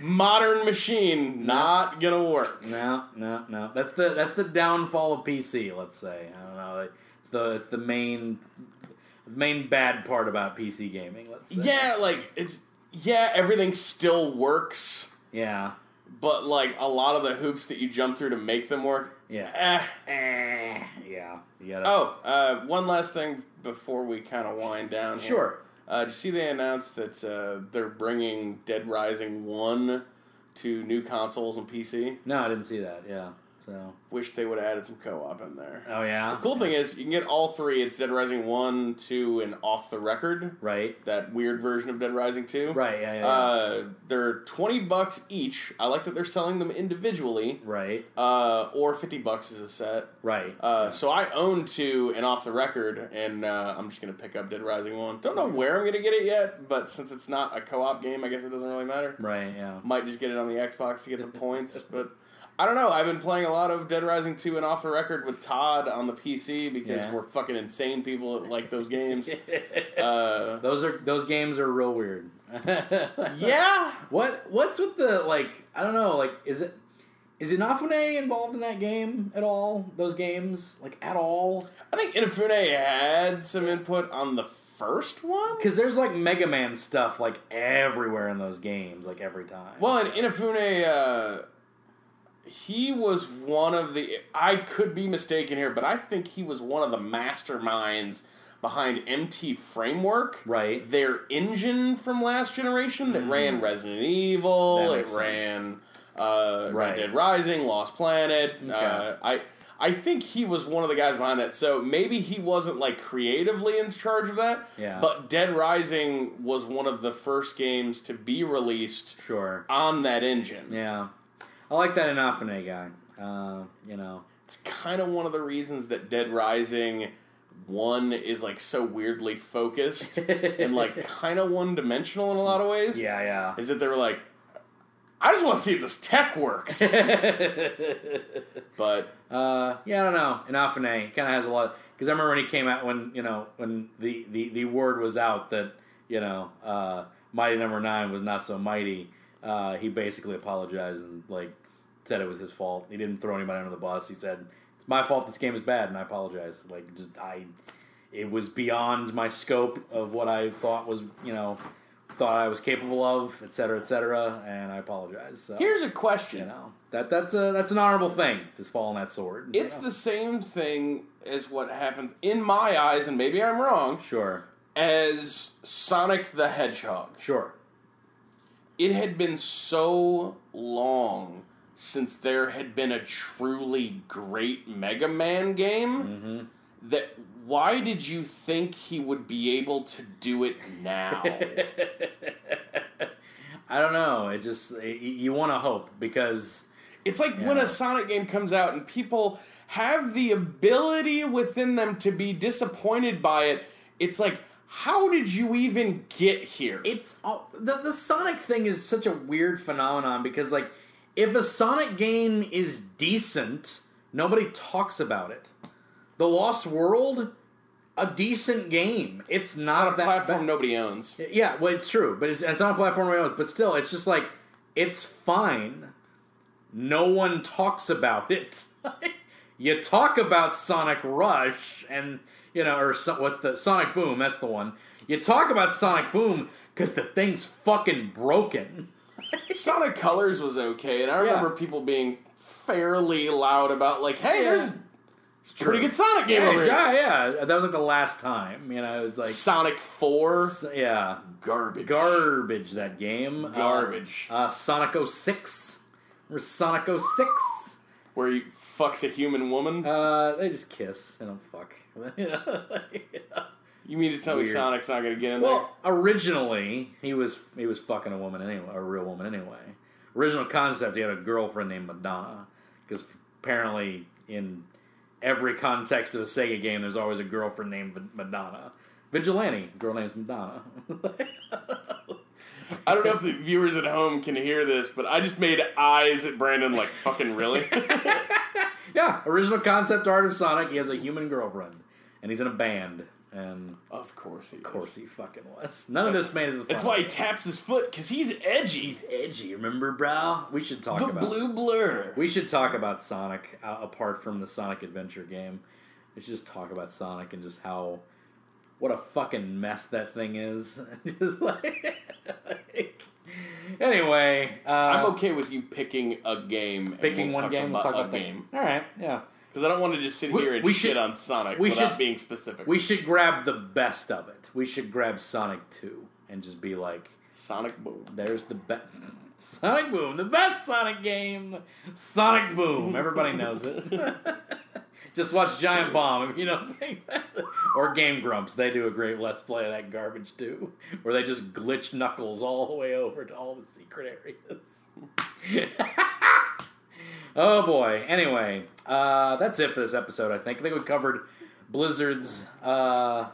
modern machine not gonna work. No, no, no. That's the that's the downfall of PC. Let's say I don't know. It's the it's the main main bad part about PC gaming. Let's say. Yeah, like it's yeah, everything still works. Yeah. But like a lot of the hoops that you jump through to make them work, Yeah. eh, Eh, yeah. You gotta. Oh, uh, one last thing before we kind of wind down. Here. Sure. Uh, did you see they announced that uh, they're bringing Dead Rising one to new consoles and PC? No, I didn't see that. Yeah. So. Wish they would have added some co-op in there. Oh yeah. The cool thing is you can get all three. It's Dead Rising one, two, and off the record. Right. That weird version of Dead Rising two. Right. Yeah. Yeah. yeah. Uh, they're twenty bucks each. I like that they're selling them individually, right. uh, or fifty bucks as a set. Right. Uh, so I own two and off the record, and uh, I'm just gonna pick up Dead Rising one. Don't know where I'm gonna get it yet, but since it's not a co-op game, I guess it doesn't really matter. right. Yeah. Might just get it on the Xbox to get the points, but I don't know. I've been playing a lot of Dead Rising two and off the record with Todd on the PC because Yeah. we're fucking insane people that like those games. *laughs* uh, Those are those games are real weird. *laughs* yeah, What what's with the like? I don't know. Like, is it is Inafune involved in that game at all? Those games, like at all? I think Inafune had some input on the first one. Because there's like Mega Man stuff like everywhere in those games, like every time. Well, and Inafune, uh, he was one of the. I could be mistaken here, but I think he was one of the masterminds behind MT Framework. right. Their engine from last generation that ran Resident Evil, it sense. ran uh, Right. Red Dead Rising, Lost Planet. Uh, I I think he was one of the guys behind that. So maybe he wasn't like creatively in charge of that. Yeah. But Dead Rising was one of the first games to be released Sure. on that engine. Yeah. I like that Inafune guy. Uh, you know. It's kind of one of the reasons that Dead Rising one is like so weirdly focused *laughs* and like kind of one dimensional in a lot of ways. Yeah, yeah. Is that they were like, I just want to see if this tech works. *laughs* but Uh, yeah, I don't know. Inafune kind of has a lot because I remember when he came out when you know when the, the, the word was out that you know uh, Mighty Number Nine was not so mighty. Uh, he basically apologized and like said it was his fault. He didn't throw anybody under the bus. He said it's my fault. This game is bad, and I apologize. Like just I, it was beyond my scope of what I thought was you know thought I was capable of, et cetera, et cetera, and I apologize. So here's a question. you know that that's a that's an honorable thing to fall on that sword. It's the same thing as what happens in my eyes, and maybe I'm wrong, sure, as Sonic the Hedgehog. sure, It had been so long since there had been a truly great Mega Man game Mm-hmm. that why did you think he would be able to do it now? *laughs* I don't know. It just y- you want to hope because It's like when a Sonic game comes out and people have the ability within them to be disappointed by it. It's like, how did you even get here? it's all, the the Sonic thing is such a weird phenomenon because like if a Sonic game is decent, nobody talks about it. The Lost World, a decent game. It's not, a platform nobody owns. Yeah, well, it's true, but it's, it's on a platform we own. But still, it's just like it's fine. No one talks about it. *laughs* you talk about Sonic Rush and you know, or so, what's the Sonic Boom? That's the one. You talk about Sonic Boom because the thing's fucking broken. *laughs* Sonic Colors was okay, and I Yeah. remember people being fairly loud about like, "Hey, Yeah. there's a pretty good Sonic game Yeah, over here." yeah, yeah. That was like the last time. You know, it was like Sonic Four, yeah, garbage, garbage. That game, Uh, Garbage. Uh, Sonic 06. Or Sonic 06. where he fucks a human woman. Uh, they just kiss. They don't fuck. *laughs* You know? *laughs* you mean to tell me. Sonic's not going to get in there? well, originally he was he was fucking a woman anyway, a real woman anyway. Original concept, he had a girlfriend named Madonna because apparently in every context of a Sega game, there's always a girlfriend named Madonna. Vigilante, girl named Madonna. *laughs* I don't know if the viewers at home can hear this, but I just made eyes at Brandon like, fucking really? *laughs* *laughs* yeah, original concept art of Sonic. He has a human girlfriend, and he's in a band. And of course he of course he fucking was. None of this made it. To the That's final. why he taps his foot, because he's edgy. he's edgy. Remember, bro? We should talk the about. blue blur. We should talk about Sonic uh, apart from the Sonic Adventure game. Should just talk about Sonic and just how what a fucking mess that thing is. *laughs* just like anyway, uh, I'm okay with you picking a game. and picking we'll one talk game. We'll about a about that. game. All right, yeah. Because I don't want to just sit We- here and we shit should- on Sonic we without should- being specific. We should grab the best of it. We should grab Sonic Two and just be like, Sonic Boom. There's the best Sonic Boom, the best Sonic game. Sonic Boom. Everybody knows it. *laughs* Just watch Giant Bomb if you don't think that. Or Game Grumps. They do a great Let's Play of that garbage too, where they just glitch Knuckles all the way over to all the secret areas. *laughs* oh boy. Anyway, uh, that's it for this episode. I think. I think we covered Blizzard's uh,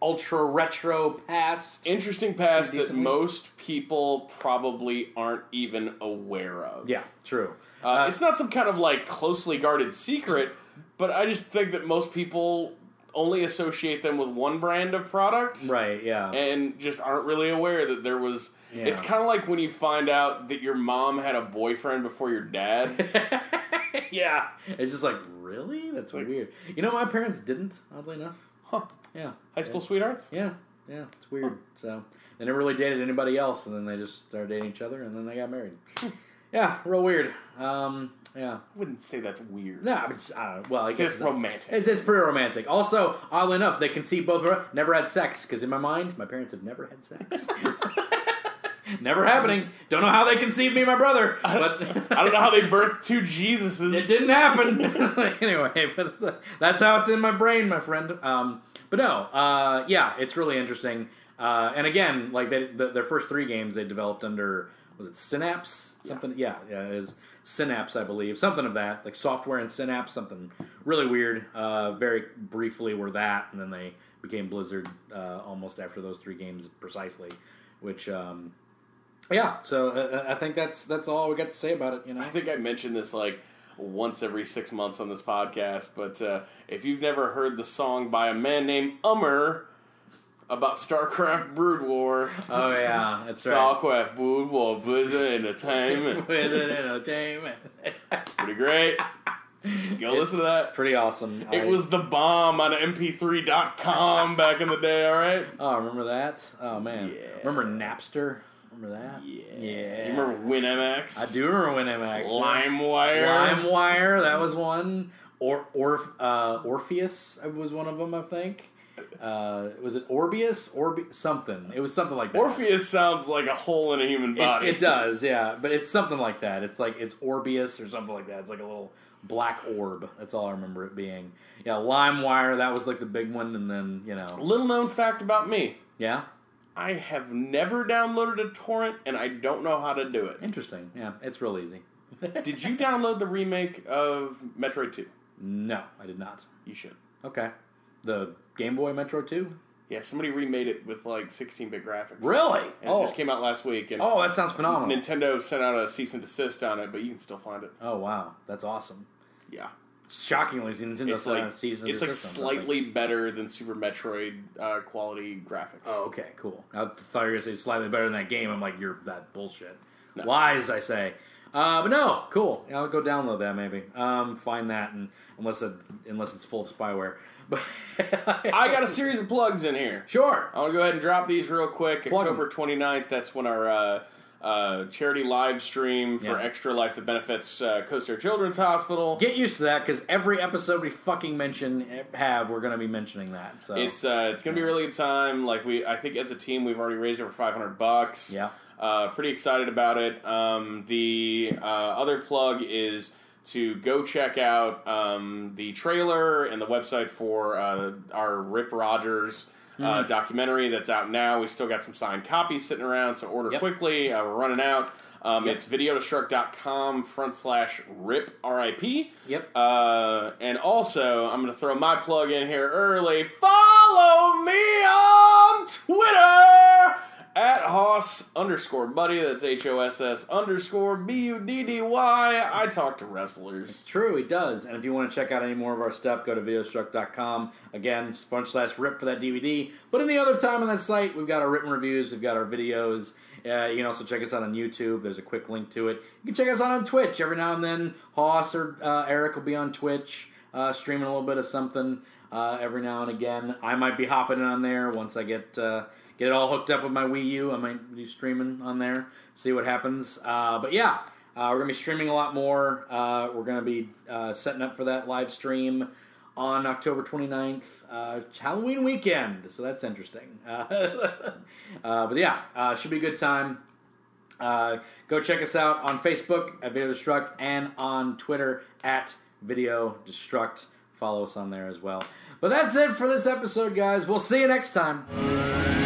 ultra retro past. Interesting past that most people probably aren't even aware of. Yeah, true. Uh, it's not some kind of like closely guarded secret, but I just think that most people only associate them with one brand of product. Right, yeah. and just aren't really aware that there was. Yeah. It's kind of like when you find out that your mom had a boyfriend before your dad. *laughs* yeah. It's just like, really? That's Like- weird. You know, my parents didn't, oddly enough. huh. Yeah. High school sweethearts? Yeah, yeah. It's weird. So, they never really dated anybody else, and then they just started dating each other, and then they got married. yeah, real weird. Um, yeah. I wouldn't say that's weird. No, but it's, I don't know. Well, I It's guess just romantic. It's, it's pretty romantic. Also, oddly enough, they conceived both. Never had sex because in my mind, my parents have never had sex. *laughs* *laughs* never happening. Don't know how they conceived me my brother, but *laughs* I don't know how they birthed two Jesuses. it didn't happen. *laughs* anyway, but that's how it's in my brain, my friend. Um, but no, uh, yeah, it's really interesting. Uh, and again, like they, the, their first three games, they developed under was it Synapse? Something? Yeah, yeah, it is Synapse, I believe, something of that, like software and Synapse, something really weird. Uh, very briefly were that, and then they became Blizzard uh, almost after those three games precisely. Which, um, yeah, so uh, I think that's that's all we got to say about it. You know, I think I mentioned this like once every six months on this podcast, but uh, if you've never heard the song by a man named Ummer about StarCraft Brood War, *laughs* Oh yeah, that's right. StarCraft Brood War, Blizzard Entertainment, *laughs* an entertainment. *laughs* pretty great. Go listen to that. Pretty awesome. It I- was the bomb on MP3.com back in the day, alright? Oh, remember that? Oh man. Yeah. Remember Napster? Remember that? Yeah. Yeah. You remember WinMX? I do remember WinMX. LimeWire? LimeWire, that was one. Or, or uh, Orpheus was one of them, I think. Uh, was it Orbeus? Orbe something. It was something like that. Orpheus sounds like a hole in a human body. It, it *laughs* does, yeah, but it's something like that. It's like it's Orbeus or something like that. It's like a little black orb. That's all I remember it being. Yeah, LimeWire. That was like the big one, and then you know, Little known fact about me. yeah, I have never downloaded a torrent and I don't know how to do it. interesting. Yeah, it's real easy. *laughs* Did you download the remake of Metroid 2? No, I did not. You should. Okay. The Game Boy Metroid 2? Yeah, somebody remade it with like 16-bit graphics. Really? And oh. it just oh. came out last week, and oh, that sounds phenomenal. Nintendo sent out a cease and desist on it, but you can still find it. oh, wow. That's awesome. Yeah, Shockingly, Nintendo it's like out a cease and it's like something. slightly better than Super Metroid uh, quality graphics. Oh, okay, cool. I thought you were going to say slightly better than that game. I'm like, you're that bullshit. No. Lies, I say. Uh, but no, cool. Yeah, I'll go download that maybe. Um, find that, and unless it, unless it's full of spyware. *laughs* But I got a series of plugs in here. sure. I want to go ahead and drop these real quick. Plug. October 29th, that's when our uh, uh, charity live stream for Yeah. Extra Life that benefits uh, Kosair Children's Hospital. Get used to that because every episode we fucking mention have, we're going to be mentioning that. So It's uh, it's gonna be a really good time. Like we, I think as a team we've already raised over 500 bucks. yeah, Uh, pretty excited about it. Um, the uh, other plug is to go check out um, the trailer and the website for uh, our Rip Rogers uh, documentary that's out now. We still got some signed copies sitting around, so order Yep. quickly. Uh, we're running out. Um, Yep. It's videodestruct.com front slash rip RIP. Yep. Uh, and also, I'm going to throw my plug in here early. Follow me on Twitter at Hoss underscore buddy. That's H O S S underscore B U D D Y. I talk to wrestlers. It's true, he does. And if you want to check out any more of our stuff, go to videodestruct.com. Again, front slash rip for that DVD. But any other time on that site, we've got our written reviews, we've got our videos. Uh, you can also check us out on YouTube. There's a quick link to it. You can check us out on Twitch. Every now and then, Hoss or uh, Eric will be on Twitch uh, streaming a little bit of something uh, every now and again. I might be hopping in on there once I get uh, get it all hooked up with my Wii U. I might be streaming on there, see what happens. Uh, but yeah, uh, we're gonna be streaming a lot more. Uh, we're gonna be uh, setting up for that live stream on October 29th, uh, Halloween weekend. So that's interesting. *laughs* Uh, but yeah, should be a good time. Go check us out on Facebook at Video Destruct and on Twitter at Video Destruct. Follow us on there as well. But that's it for this episode, guys. We'll see you next time.